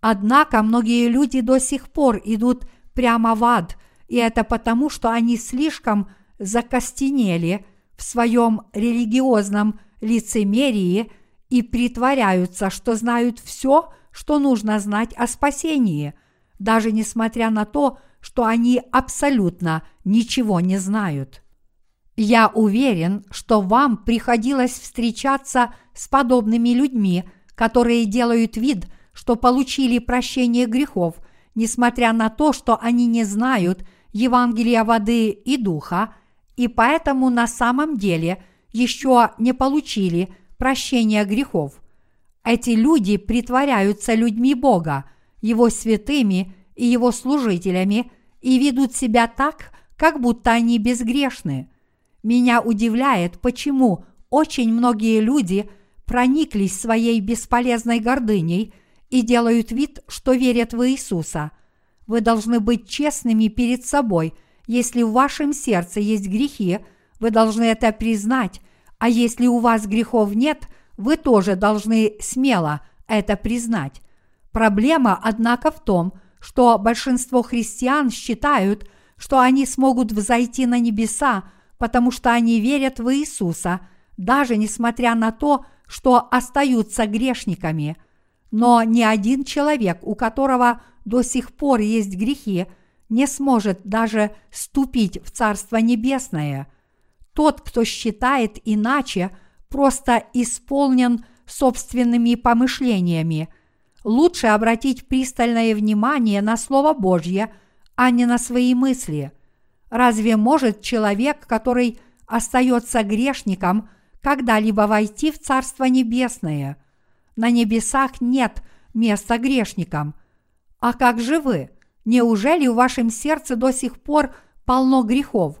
Однако многие люди до сих пор идут прямо в ад, и это потому, что они слишком закостенели в своем религиозном лицемерии и притворяются, что знают все, что нужно знать о спасении, даже несмотря на то, что они абсолютно ничего не знают. Я уверен, что вам приходилось встречаться с подобными людьми, которые делают вид, что получили прощение грехов, несмотря на то, что они не знают Евангелия воды и духа, и поэтому на самом деле еще не получили прощения грехов. Эти люди притворяются людьми Бога, Его святыми и Его служителями и ведут себя так, как будто они безгрешны. Меня удивляет, почему очень многие люди прониклись своей бесполезной гордыней и делают вид, что верят в Иисуса. Вы должны быть честными перед собой. Если в вашем сердце есть грехи, вы должны это признать, а если у вас грехов нет, вы тоже должны смело это признать. Проблема, однако, в том, что большинство христиан считают, что они смогут взойти на небеса, потому что они верят в Иисуса, даже несмотря на то, что остаются грешниками. Но ни один человек, у которого до сих пор есть грехи, не сможет даже ступить в Царство Небесное. Тот, кто считает иначе, просто исполнен собственными помышлениями. Лучше обратить пристальное внимание на Слово Божье, а не на свои мысли – Разве может человек, который остается грешником, когда-либо войти в Царство Небесное? На небесах нет места грешникам. А как же вы? Неужели в вашем сердце до сих пор полно грехов?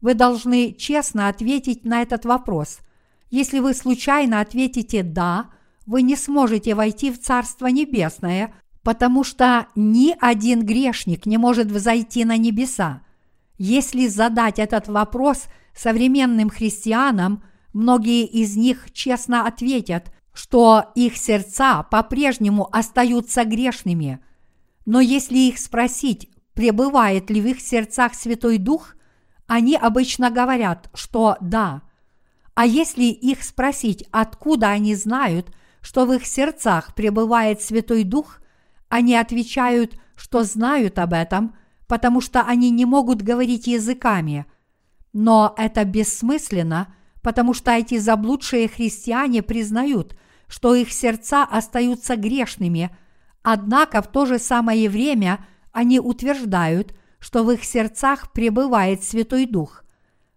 Вы должны честно ответить на этот вопрос. Если вы случайно ответите «да», вы не сможете войти в Царство Небесное, потому что ни один грешник не может взойти на небеса. Если задать этот вопрос современным христианам, многие из них честно ответят, что их сердца по-прежнему остаются грешными. Но если их спросить, пребывает ли в их сердцах Святой Дух, они обычно говорят, что да. А если их спросить, откуда они знают, что в их сердцах пребывает Святой Дух, они отвечают, что знают об этом – потому что они не могут говорить языками. Но это бессмысленно, потому что эти заблудшие христиане признают, что их сердца остаются грешными, однако в то же самое время они утверждают, что в их сердцах пребывает Святой Дух.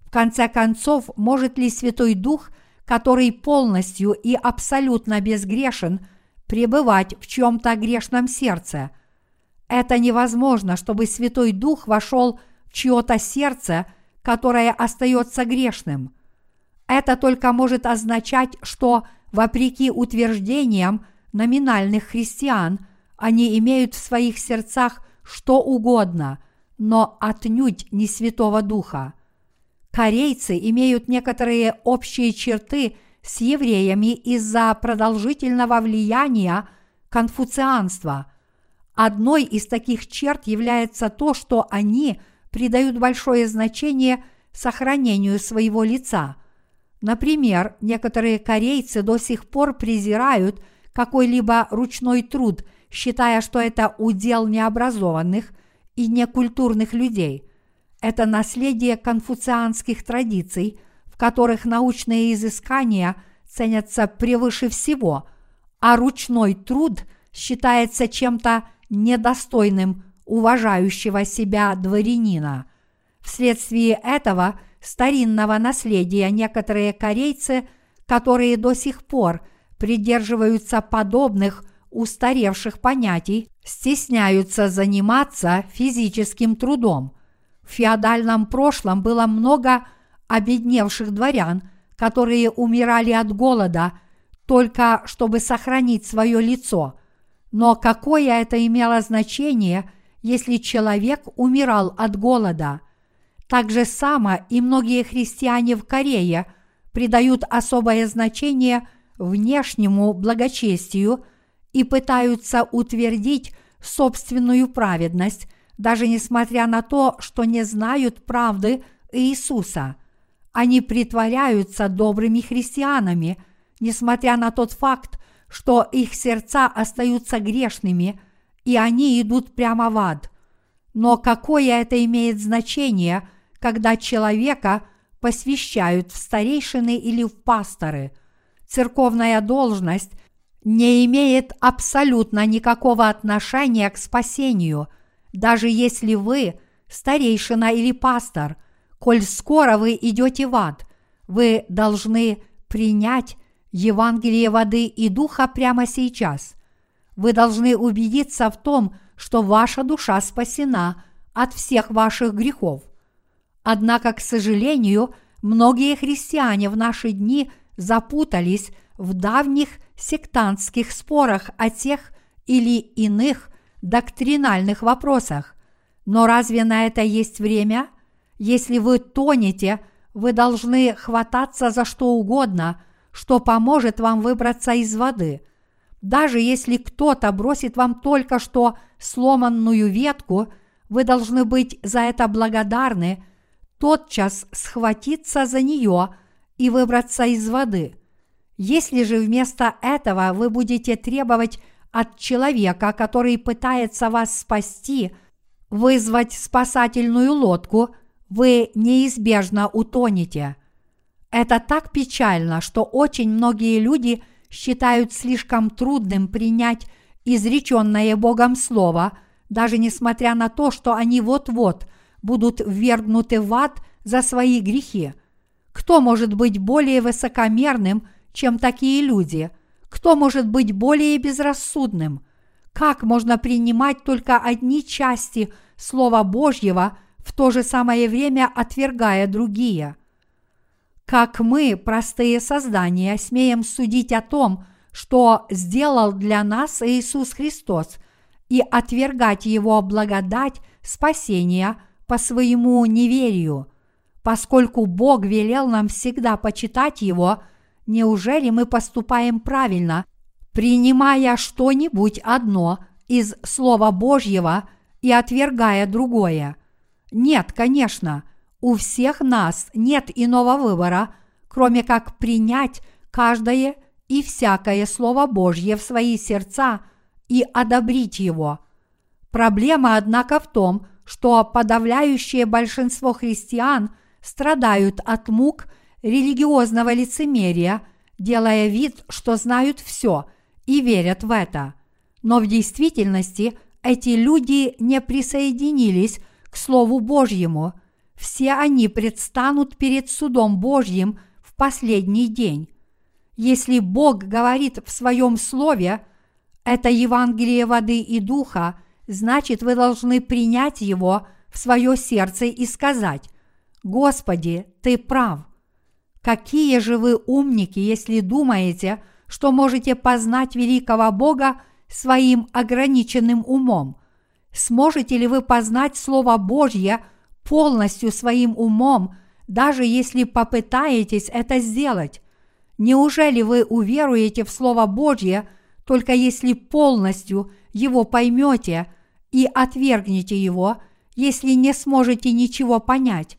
В конце концов, может ли Святой Дух, который полностью и абсолютно безгрешен, пребывать в чем-то грешном сердце – это невозможно, чтобы Святой Дух вошел в чье-то сердце, которое остается грешным. Это только может означать, что, вопреки утверждениям номинальных христиан, они имеют в своих сердцах что угодно, но отнюдь не Святого Духа. Корейцы имеют некоторые общие черты с евреями из-за продолжительного влияния конфуцианства – Одной из таких черт является то, что они придают большое значение сохранению своего лица. Например, некоторые корейцы до сих пор презирают какой-либо ручной труд, считая, что это удел необразованных и некультурных людей. Это наследие конфуцианских традиций, в которых научные изыскания ценятся превыше всего, а ручной труд считается чем-то недостойным уважающего себя дворянина. Вследствие этого старинного наследия некоторые корейцы, которые до сих пор придерживаются подобных устаревших понятий, стесняются заниматься физическим трудом. В феодальном прошлом было много обедневших дворян, которые умирали от голода только чтобы сохранить свое лицо – но какое это имело значение, если человек умирал от голода? Так же само и многие христиане в Корее придают особое значение внешнему благочестию и пытаются утвердить собственную праведность, даже несмотря на то, что не знают правды Иисуса. Они притворяются добрыми христианами, несмотря на тот факт, что их сердца остаются грешными, и они идут прямо в ад. Но какое это имеет значение – когда человека посвящают в старейшины или в пасторы. Церковная должность не имеет абсолютно никакого отношения к спасению, даже если вы старейшина или пастор, коль скоро вы идете в ад, вы должны принять Евангелие воды и духа прямо сейчас. Вы должны убедиться в том, что ваша душа спасена от всех ваших грехов. Однако, к сожалению, многие христиане в наши дни запутались в давних сектантских спорах о тех или иных доктринальных вопросах. Но разве на это есть время? Если вы тонете, вы должны хвататься за что угодно, что поможет вам выбраться из воды. Даже если кто-то бросит вам только что сломанную ветку, вы должны быть за это благодарны – тотчас схватиться за нее и выбраться из воды. Если же вместо этого вы будете требовать от человека, который пытается вас спасти, вызвать спасательную лодку, вы неизбежно утонете. Это так печально, что очень многие люди считают слишком трудным принять изреченное Богом Слово, даже несмотря на то, что они вот-вот – будут ввергнуты в ад за свои грехи. Кто может быть более высокомерным, чем такие люди? Кто может быть более безрассудным? Как можно принимать только одни части Слова Божьего, в то же самое время отвергая другие? Как мы, простые создания, смеем судить о том, что сделал для нас Иисус Христос, и отвергать Его благодать спасения – по своему неверию. Поскольку Бог велел нам всегда почитать Его, неужели мы поступаем правильно, принимая что-нибудь одно из Слова Божьего и отвергая другое? Нет, конечно, у всех нас нет иного выбора, кроме как принять каждое и всякое Слово Божье в свои сердца и одобрить его. Проблема, однако, в том, что подавляющее большинство христиан страдают от мук религиозного лицемерия, делая вид, что знают все и верят в это. Но в действительности эти люди не присоединились к Слову Божьему, все они предстанут перед судом Божьим в последний день. Если Бог говорит в своем Слове, это Евангелие воды и духа – значит вы должны принять его в свое сердце и сказать, «Господи, Ты прав». Какие же вы умники, если думаете, что можете познать великого Бога своим ограниченным умом? Сможете ли вы познать Слово Божье полностью своим умом, даже если попытаетесь это сделать? Неужели вы уверуете в Слово Божье, только если полностью его поймете – и отвергнете его, если не сможете ничего понять.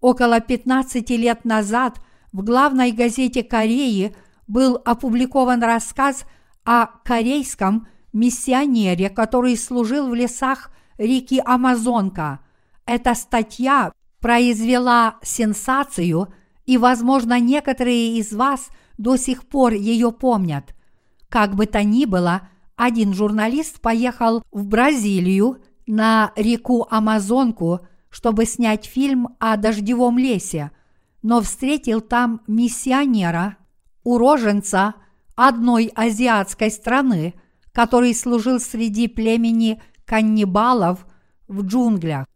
Около 15 лет назад в главной газете Кореи был опубликован рассказ о корейском миссионере, который служил в лесах реки Амазонка. Эта статья произвела сенсацию, и, возможно, некоторые из вас до сих пор ее помнят. Как бы то ни было, один журналист поехал в Бразилию на реку Амазонку, чтобы снять фильм о дождевом лесе, но встретил там миссионера, уроженца одной азиатской страны, который служил среди племени каннибалов в джунглях.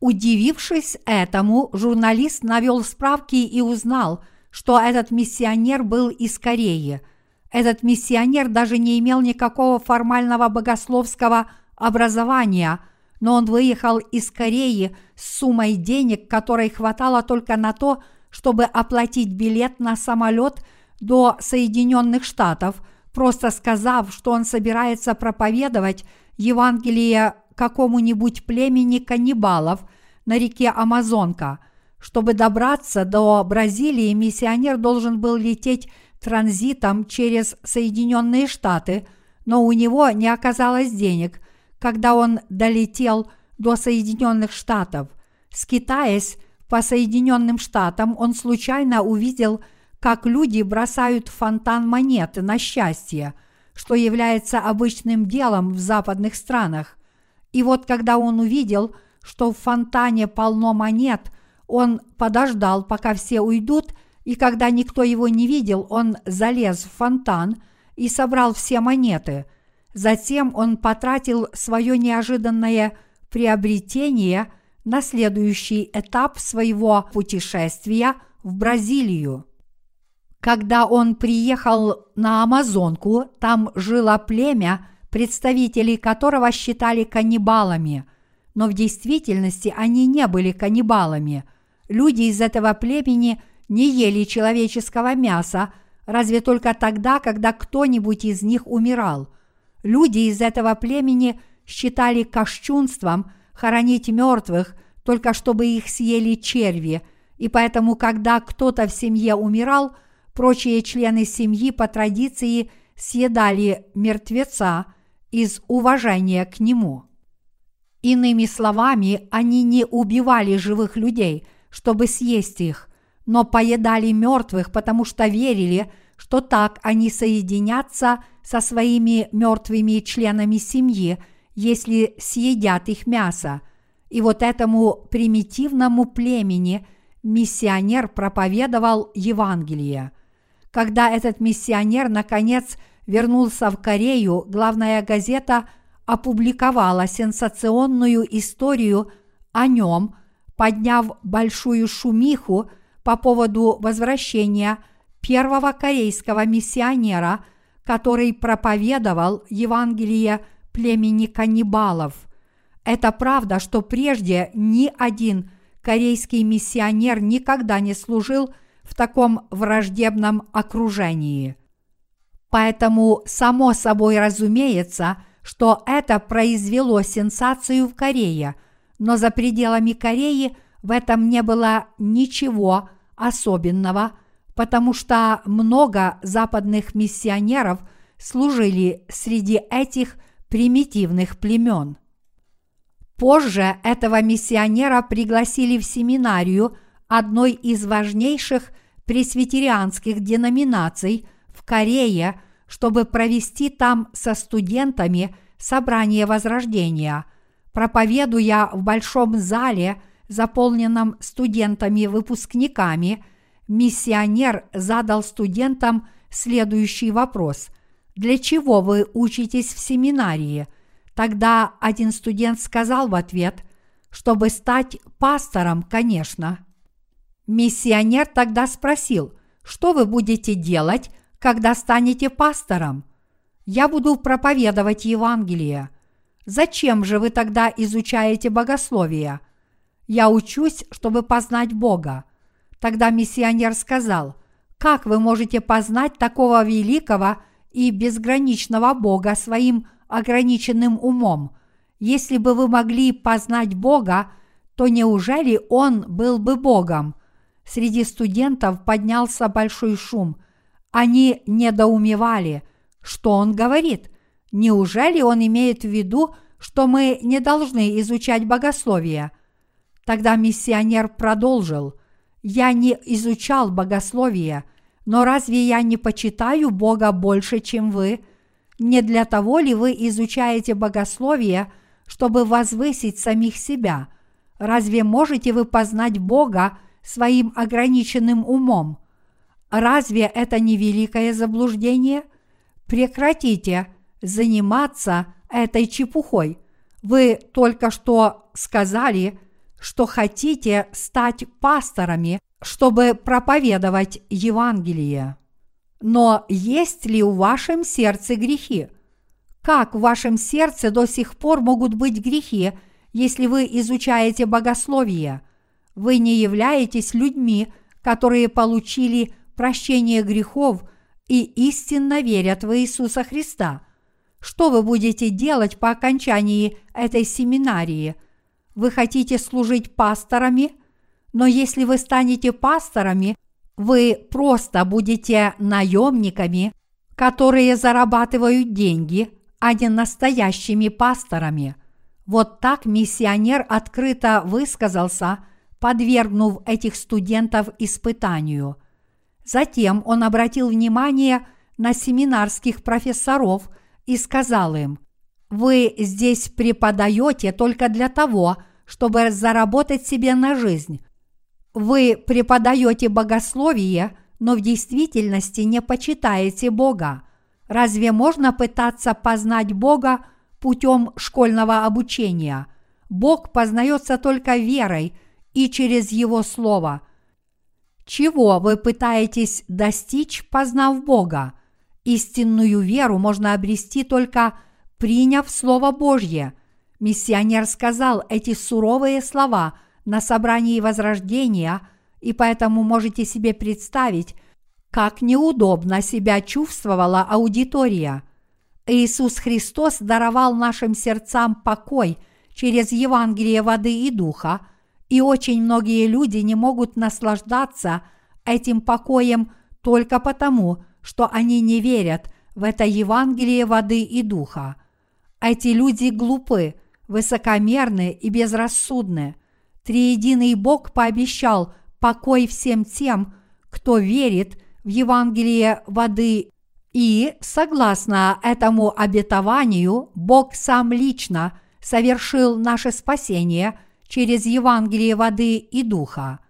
Удивившись этому, журналист навел справки и узнал, что этот миссионер был из Кореи – этот миссионер даже не имел никакого формального богословского образования, но он выехал из Кореи с суммой денег, которой хватало только на то, чтобы оплатить билет на самолет до Соединенных Штатов, просто сказав, что он собирается проповедовать Евангелие какому-нибудь племени каннибалов на реке Амазонка. Чтобы добраться до Бразилии, миссионер должен был лететь транзитом через Соединенные Штаты, но у него не оказалось денег, когда он долетел до Соединенных Штатов. Скитаясь по Соединенным Штатам, он случайно увидел, как люди бросают в фонтан монеты на счастье, что является обычным делом в западных странах. И вот когда он увидел, что в фонтане полно монет, он подождал, пока все уйдут, и когда никто его не видел, он залез в фонтан и собрал все монеты. Затем он потратил свое неожиданное приобретение на следующий этап своего путешествия в Бразилию. Когда он приехал на Амазонку, там жило племя, представителей которого считали каннибалами, но в действительности они не были каннибалами. Люди из этого племени не ели человеческого мяса, разве только тогда, когда кто-нибудь из них умирал. Люди из этого племени считали кощунством хоронить мертвых, только чтобы их съели черви, и поэтому, когда кто-то в семье умирал, прочие члены семьи по традиции съедали мертвеца – из уважения к нему. Иными словами, они не убивали живых людей, чтобы съесть их, но поедали мертвых, потому что верили, что так они соединятся со своими мертвыми членами семьи, если съедят их мясо. И вот этому примитивному племени миссионер проповедовал Евангелие. Когда этот миссионер наконец вернулся в Корею, главная газета опубликовала сенсационную историю о нем, подняв большую шумиху по поводу возвращения первого корейского миссионера, который проповедовал Евангелие племени каннибалов. Это правда, что прежде ни один корейский миссионер никогда не служил в таком враждебном окружении – Поэтому само собой разумеется, что это произвело сенсацию в Корее, но за пределами Кореи в этом не было ничего особенного, потому что много западных миссионеров служили среди этих примитивных племен. Позже этого миссионера пригласили в семинарию одной из важнейших пресвитерианских деноминаций – в Корее, чтобы провести там со студентами собрание Возрождения, проповедуя в большом зале, заполненном студентами-выпускниками, миссионер задал студентам следующий вопрос. «Для чего вы учитесь в семинарии?» Тогда один студент сказал в ответ, чтобы стать пастором, конечно. Миссионер тогда спросил, что вы будете делать, когда станете пастором? Я буду проповедовать Евангелие. Зачем же вы тогда изучаете богословие? Я учусь, чтобы познать Бога. Тогда миссионер сказал, как вы можете познать такого великого и безграничного Бога своим ограниченным умом? Если бы вы могли познать Бога, то неужели Он был бы Богом? Среди студентов поднялся большой шум – они недоумевали, что он говорит. Неужели он имеет в виду, что мы не должны изучать богословие? Тогда миссионер продолжил. Я не изучал богословие, но разве я не почитаю Бога больше, чем вы? Не для того ли вы изучаете богословие, чтобы возвысить самих себя? Разве можете вы познать Бога своим ограниченным умом? Разве это не великое заблуждение? Прекратите заниматься этой чепухой. Вы только что сказали, что хотите стать пасторами, чтобы проповедовать Евангелие. Но есть ли в вашем сердце грехи? Как в вашем сердце до сих пор могут быть грехи, если вы изучаете богословие. Вы не являетесь людьми, которые получили прощение грехов и истинно верят в Иисуса Христа. Что вы будете делать по окончании этой семинарии? Вы хотите служить пасторами? Но если вы станете пасторами, вы просто будете наемниками, которые зарабатывают деньги, а не настоящими пасторами. Вот так миссионер открыто высказался, подвергнув этих студентов испытанию. Затем он обратил внимание на семинарских профессоров и сказал им, «Вы здесь преподаете только для того, чтобы заработать себе на жизнь, вы преподаете богословие, но в действительности не почитаете Бога. Разве можно пытаться познать Бога путем школьного обучения? Бог познается только верой и через Его Слово. Чего вы пытаетесь достичь, познав Бога? Истинную веру можно обрести только приняв Слово Божье. Миссионер сказал эти суровые слова – на собрании Возрождения, и поэтому можете себе представить, как неудобно себя чувствовала аудитория. Иисус Христос даровал нашим сердцам покой через Евангелие воды и духа, и очень многие люди не могут наслаждаться этим покоем только потому, что они не верят в это Евангелие воды и духа. Эти люди глупы, высокомерны и безрассудны – Триединый Бог пообещал покой всем тем, кто верит в Евангелие воды и, согласно этому обетованию, Бог сам лично совершил наше спасение через Евангелие воды и духа.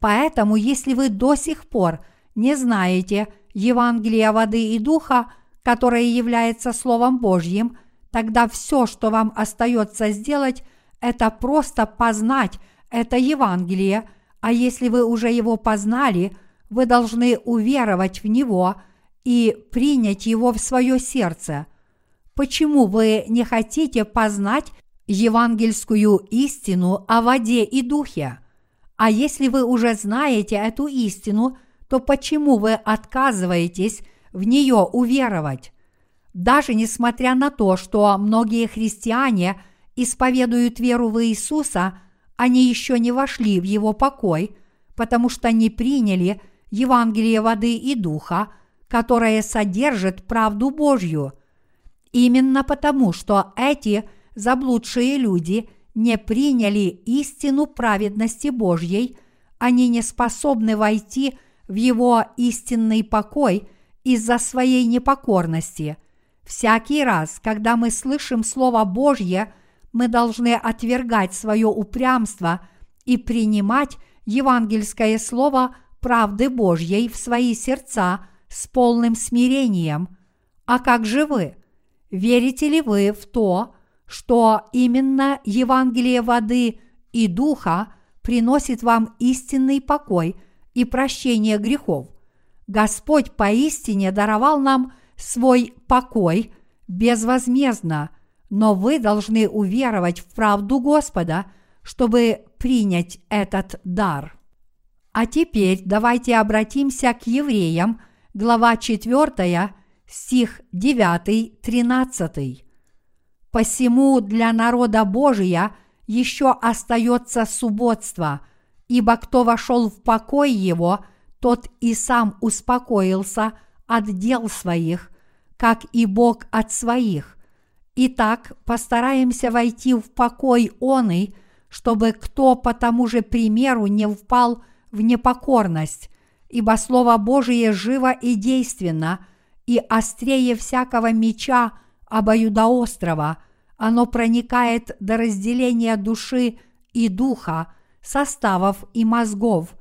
Поэтому, если вы до сих пор не знаете Евангелия воды и духа, которое является Словом Божьим, тогда все, что вам остается сделать, это просто познать это Евангелие, а если вы уже его познали, вы должны уверовать в него и принять его в свое сердце. Почему вы не хотите познать евангельскую истину о воде и духе? А если вы уже знаете эту истину, то почему вы отказываетесь в нее уверовать? Даже несмотря на то, что многие христиане исповедуют веру в Иисуса – они еще не вошли в его покой, потому что не приняли Евангелие воды и духа, которое содержит правду Божью. Именно потому, что эти заблудшие люди не приняли истину праведности Божьей, они не способны войти в его истинный покой из-за своей непокорности. Всякий раз, когда мы слышим Слово Божье – мы должны отвергать свое упрямство и принимать евангельское слово правды Божьей в свои сердца с полным смирением. А как же вы? Верите ли вы в то, что именно Евангелие воды и духа приносит вам истинный покой и прощение грехов? Господь поистине даровал нам свой покой безвозмездно – но вы должны уверовать в правду Господа, чтобы принять этот дар. А теперь давайте обратимся к евреям, глава 4, стих 9-13. «Посему для народа Божия еще остается субботство, ибо кто вошел в покой его, тот и сам успокоился от дел своих, как и Бог от своих. Итак, постараемся войти в покой оный, чтобы кто по тому же примеру не впал в непокорность, ибо Слово Божие живо и действенно, и острее всякого меча обоюдоострого, оно проникает до разделения души и духа, составов и мозгов,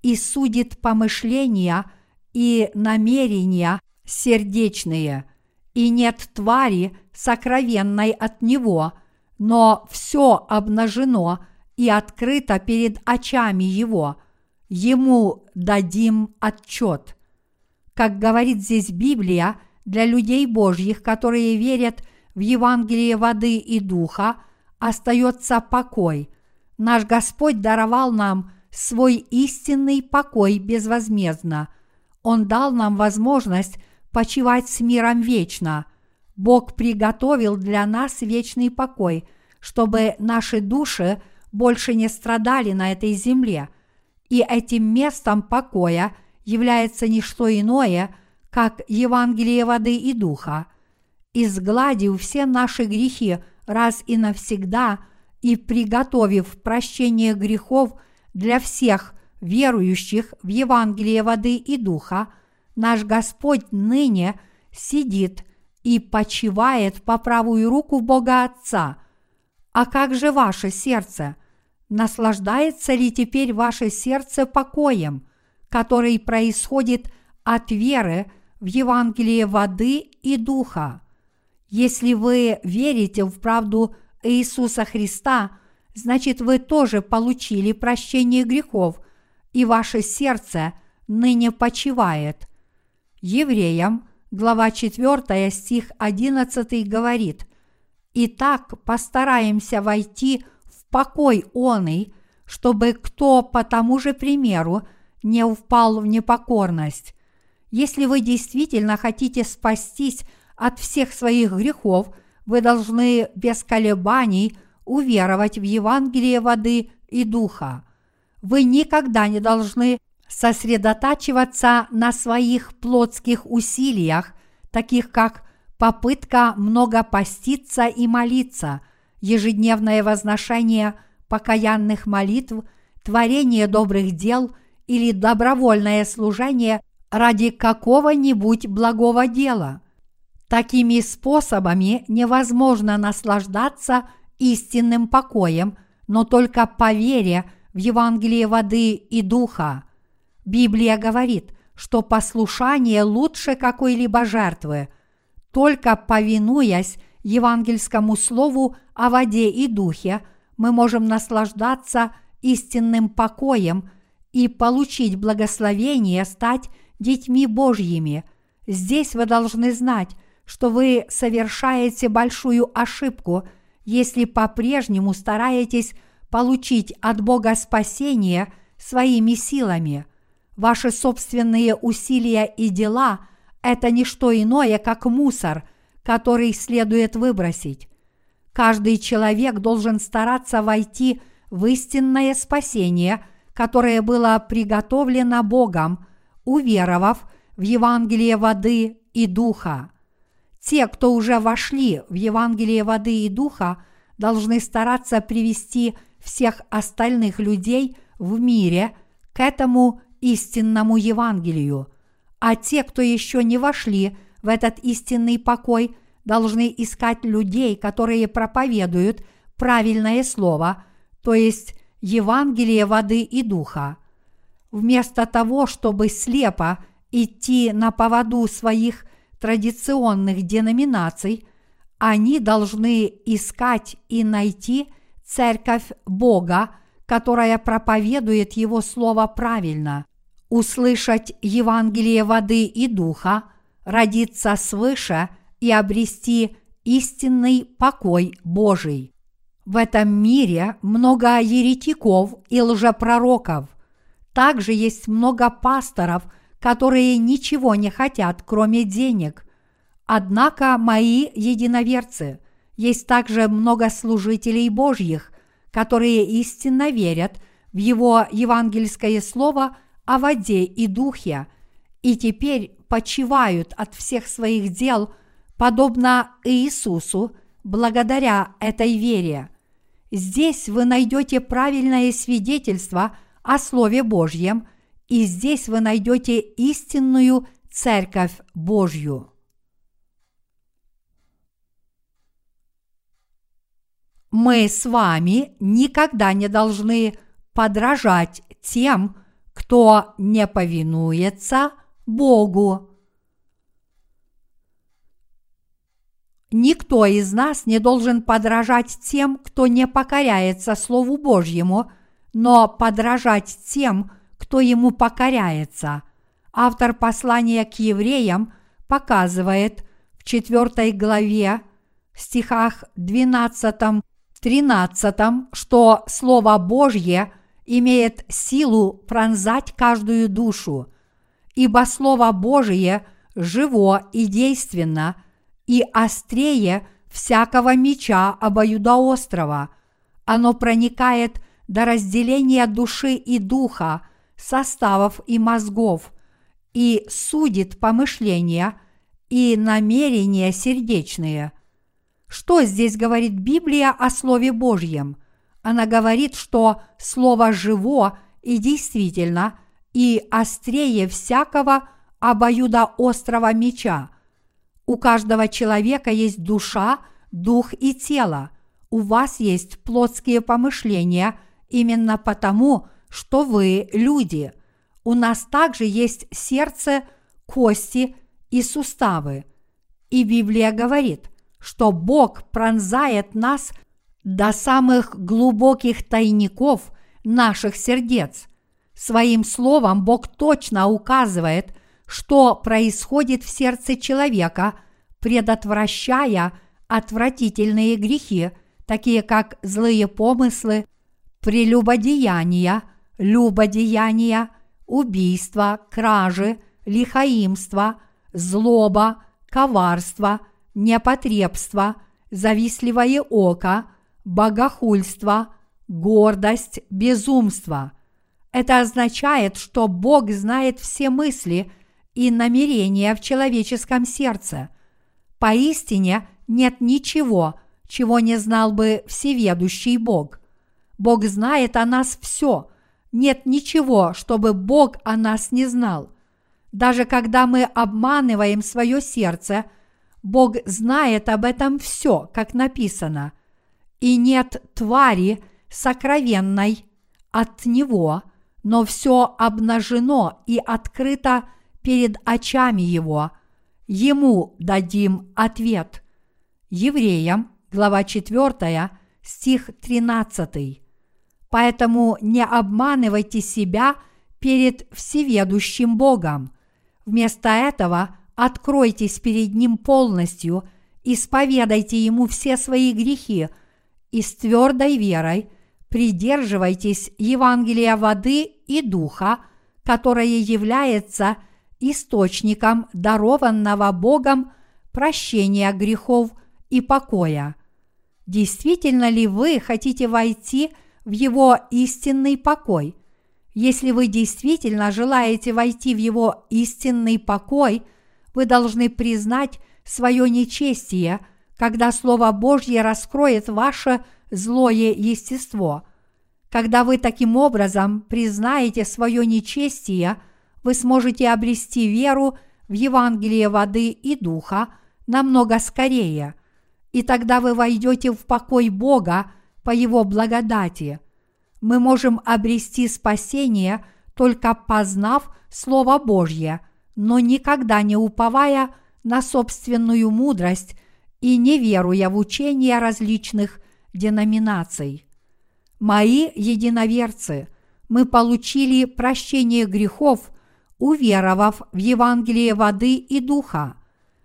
и судит помышления и намерения сердечные – и нет твари, сокровенной от него, но все обнажено и открыто перед очами его. Ему дадим отчет. Как говорит здесь Библия, для людей Божьих, которые верят в Евангелие воды и духа, остается покой. Наш Господь даровал нам свой истинный покой безвозмездно. Он дал нам возможность почивать с миром вечно. Бог приготовил для нас вечный покой, чтобы наши души больше не страдали на этой земле. И этим местом покоя является не что иное, как Евангелие воды и духа. Изгладив все наши грехи раз и навсегда и приготовив прощение грехов для всех верующих в Евангелие воды и духа, наш Господь ныне сидит и почивает по правую руку Бога Отца. А как же ваше сердце? Наслаждается ли теперь ваше сердце покоем, который происходит от веры в Евангелие воды и духа? Если вы верите в правду Иисуса Христа, значит вы тоже получили прощение грехов, и ваше сердце ныне почивает. Евреям, глава 4, стих 11 говорит, «Итак, постараемся войти в покой оный, чтобы кто по тому же примеру не впал в непокорность. Если вы действительно хотите спастись от всех своих грехов, вы должны без колебаний уверовать в Евангелие воды и духа. Вы никогда не должны сосредотачиваться на своих плотских усилиях, таких как попытка много поститься и молиться, ежедневное возношение покаянных молитв, творение добрых дел или добровольное служение ради какого-нибудь благого дела. Такими способами невозможно наслаждаться истинным покоем, но только по вере в Евангелие воды и духа. Библия говорит, что послушание лучше какой-либо жертвы. Только повинуясь евангельскому слову о воде и духе, мы можем наслаждаться истинным покоем и получить благословение стать детьми Божьими. Здесь вы должны знать, что вы совершаете большую ошибку, если по-прежнему стараетесь получить от Бога спасение своими силами. Ваши собственные усилия и дела – это не что иное, как мусор, который следует выбросить. Каждый человек должен стараться войти в истинное спасение, которое было приготовлено Богом, уверовав в Евангелие воды и духа. Те, кто уже вошли в Евангелие воды и духа, должны стараться привести всех остальных людей в мире к этому истинному Евангелию, а те, кто еще не вошли в этот истинный покой, должны искать людей, которые проповедуют правильное слово, то есть Евангелие воды и духа. Вместо того, чтобы слепо идти на поводу своих традиционных деноминаций, они должны искать и найти церковь Бога, которая проповедует Его Слово правильно, услышать Евангелие воды и духа, родиться свыше и обрести истинный покой Божий. В этом мире много еретиков и лжепророков. Также есть много пасторов – которые ничего не хотят, кроме денег. Однако мои единоверцы, есть также много служителей Божьих, которые истинно верят в Его евангельское слово о воде и духе, и теперь почивают от всех своих дел, подобно Иисусу, благодаря этой вере. Здесь вы найдете правильное свидетельство о Слове Божьем – и здесь вы найдете истинную Церковь Божью. Мы с вами никогда не должны подражать тем, кто не повинуется Богу. Никто из нас не должен подражать тем, кто не покоряется Слову Божьему, но подражать тем, кто ему покоряется. Автор послания к евреям показывает в 4 главе, стихах 12-13, тринадцатом, что Слово Божье имеет силу пронзать каждую душу, ибо Слово Божие живо и действенно, и острее всякого меча обоюдоострого. Оно проникает до разделения души и духа, составов и мозгов, и судит помышления и намерения сердечные. Что здесь говорит Библия о Слове Божьем? Она говорит, что Слово живо и действительно, и острее всякого обоюдоострого меча. У каждого человека есть душа, дух и тело. У вас есть плотские помышления именно потому, что вы люди. У нас также есть сердце, кости и суставы. И Библия говорит, что Бог пронзает нас до самых глубоких тайников наших сердец. Своим словом Бог точно указывает, что происходит в сердце человека, предотвращая отвратительные грехи, такие как злые помыслы, прелюбодеяния, любодеяния, убийства, кражи, лихаимство, злоба, коварство, непотребство, завистливое око, богохульство, гордость, безумство. Это означает, что Бог знает все мысли и намерения в человеческом сердце. Поистине нет ничего, чего не знал бы всеведущий Бог. Бог знает о нас все. Нет ничего, чтобы Бог о нас не знал. Даже когда мы обманываем свое сердце, Бог знает об этом все, как написано. И нет твари сокровенной от Него, но все обнажено и открыто перед очами Его. Ему дадим ответ. Евреям, глава 4, стих 13. Поэтому не обманывайте себя перед всеведущим Богом. Вместо этого откройтесь перед Ним полностью, исповедайте Ему все свои грехи и с твердой верой придерживайтесь Евангелия воды и духа, которое является источником дарованного Богом прощения грехов и покоя. Действительно ли вы хотите войти в Его истинный покой – если вы действительно желаете войти в его истинный покой, вы должны признать свое нечестие, когда Слово Божье раскроет ваше злое естество. Когда вы таким образом признаете свое нечестие, вы сможете обрести веру в Евангелие воды и духа намного скорее, и тогда вы войдете в покой Бога по Его благодати – мы можем обрести спасение, только познав Слово Божье, но никогда не уповая на собственную мудрость и не веруя в учения различных деноминаций. Мои единоверцы, мы получили прощение грехов, уверовав в Евангелие воды и духа.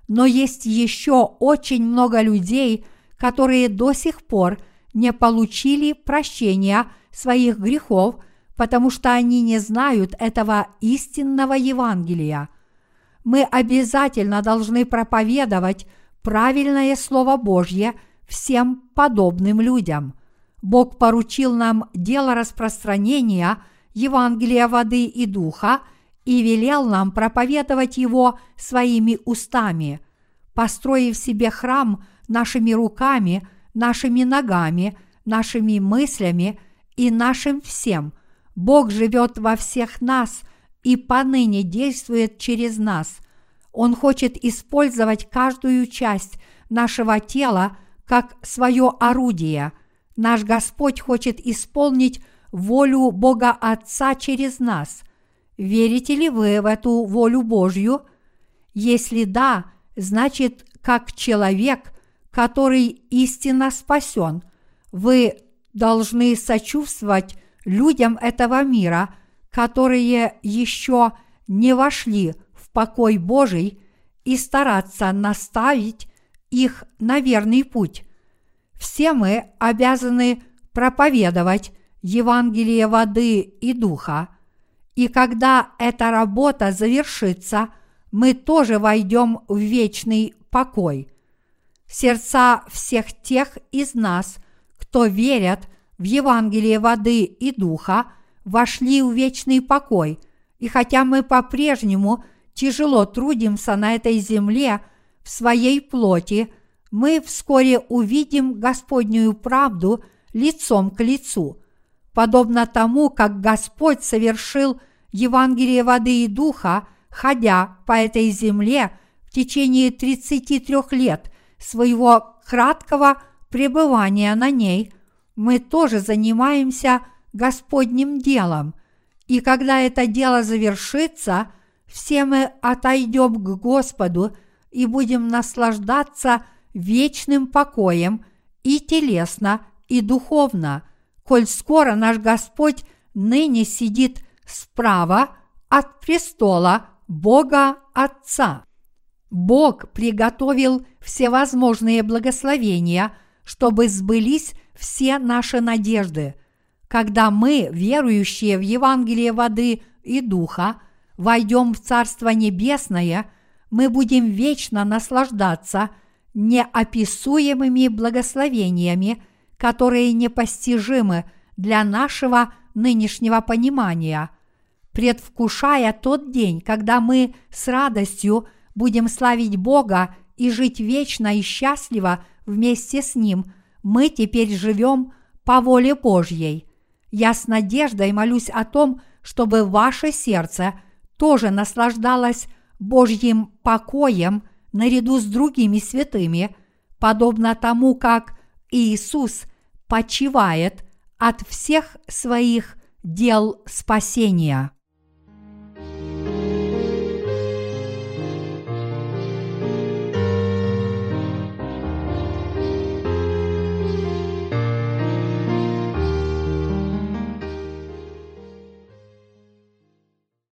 Но есть еще очень много людей, которые до сих пор не получили прощения своих грехов, потому что они не знают этого истинного Евангелия. Мы обязательно должны проповедовать правильное Слово Божье всем подобным людям. Бог поручил нам дело распространения Евангелия воды и духа и велел нам проповедовать его своими устами, построив себе храм нашими руками, нашими ногами, нашими мыслями и нашим всем. Бог живет во всех нас и поныне действует через нас. Он хочет использовать каждую часть нашего тела как свое орудие. Наш Господь хочет исполнить волю Бога Отца через нас. Верите ли вы в эту волю Божью? Если да, значит, как человек, который истинно спасен, вы должны сочувствовать людям этого мира, которые еще не вошли покой Божий и стараться наставить их на верный путь. Все мы обязаны проповедовать Евангелие воды и духа, и когда эта работа завершится, мы тоже войдем в вечный покой. Сердца всех тех из нас, кто верят в Евангелие воды и духа, вошли в вечный покой, и хотя мы по-прежнему тяжело трудимся на этой земле в своей плоти, мы вскоре увидим Господнюю правду лицом к лицу, подобно тому, как Господь совершил Евангелие воды и духа, ходя по этой земле в течение 33 лет своего краткого пребывания на ней, мы тоже занимаемся Господним делом, и когда это дело завершится, все мы отойдем к Господу и будем наслаждаться вечным покоем и телесно, и духовно, коль скоро наш Господь ныне сидит справа от престола Бога Отца. Бог приготовил всевозможные благословения, чтобы сбылись все наши надежды. Когда мы, верующие в Евангелие воды и духа, войдем в Царство Небесное, мы будем вечно наслаждаться неописуемыми благословениями, которые непостижимы для нашего нынешнего понимания, предвкушая тот день, когда мы с радостью будем славить Бога и жить вечно и счастливо вместе с Ним, мы теперь живем по воле Божьей. Я с надеждой молюсь о том, чтобы ваше сердце тоже наслаждалось Божьим покоем наряду с другими святыми, подобно тому, как Иисус почивает от всех своих дел спасения.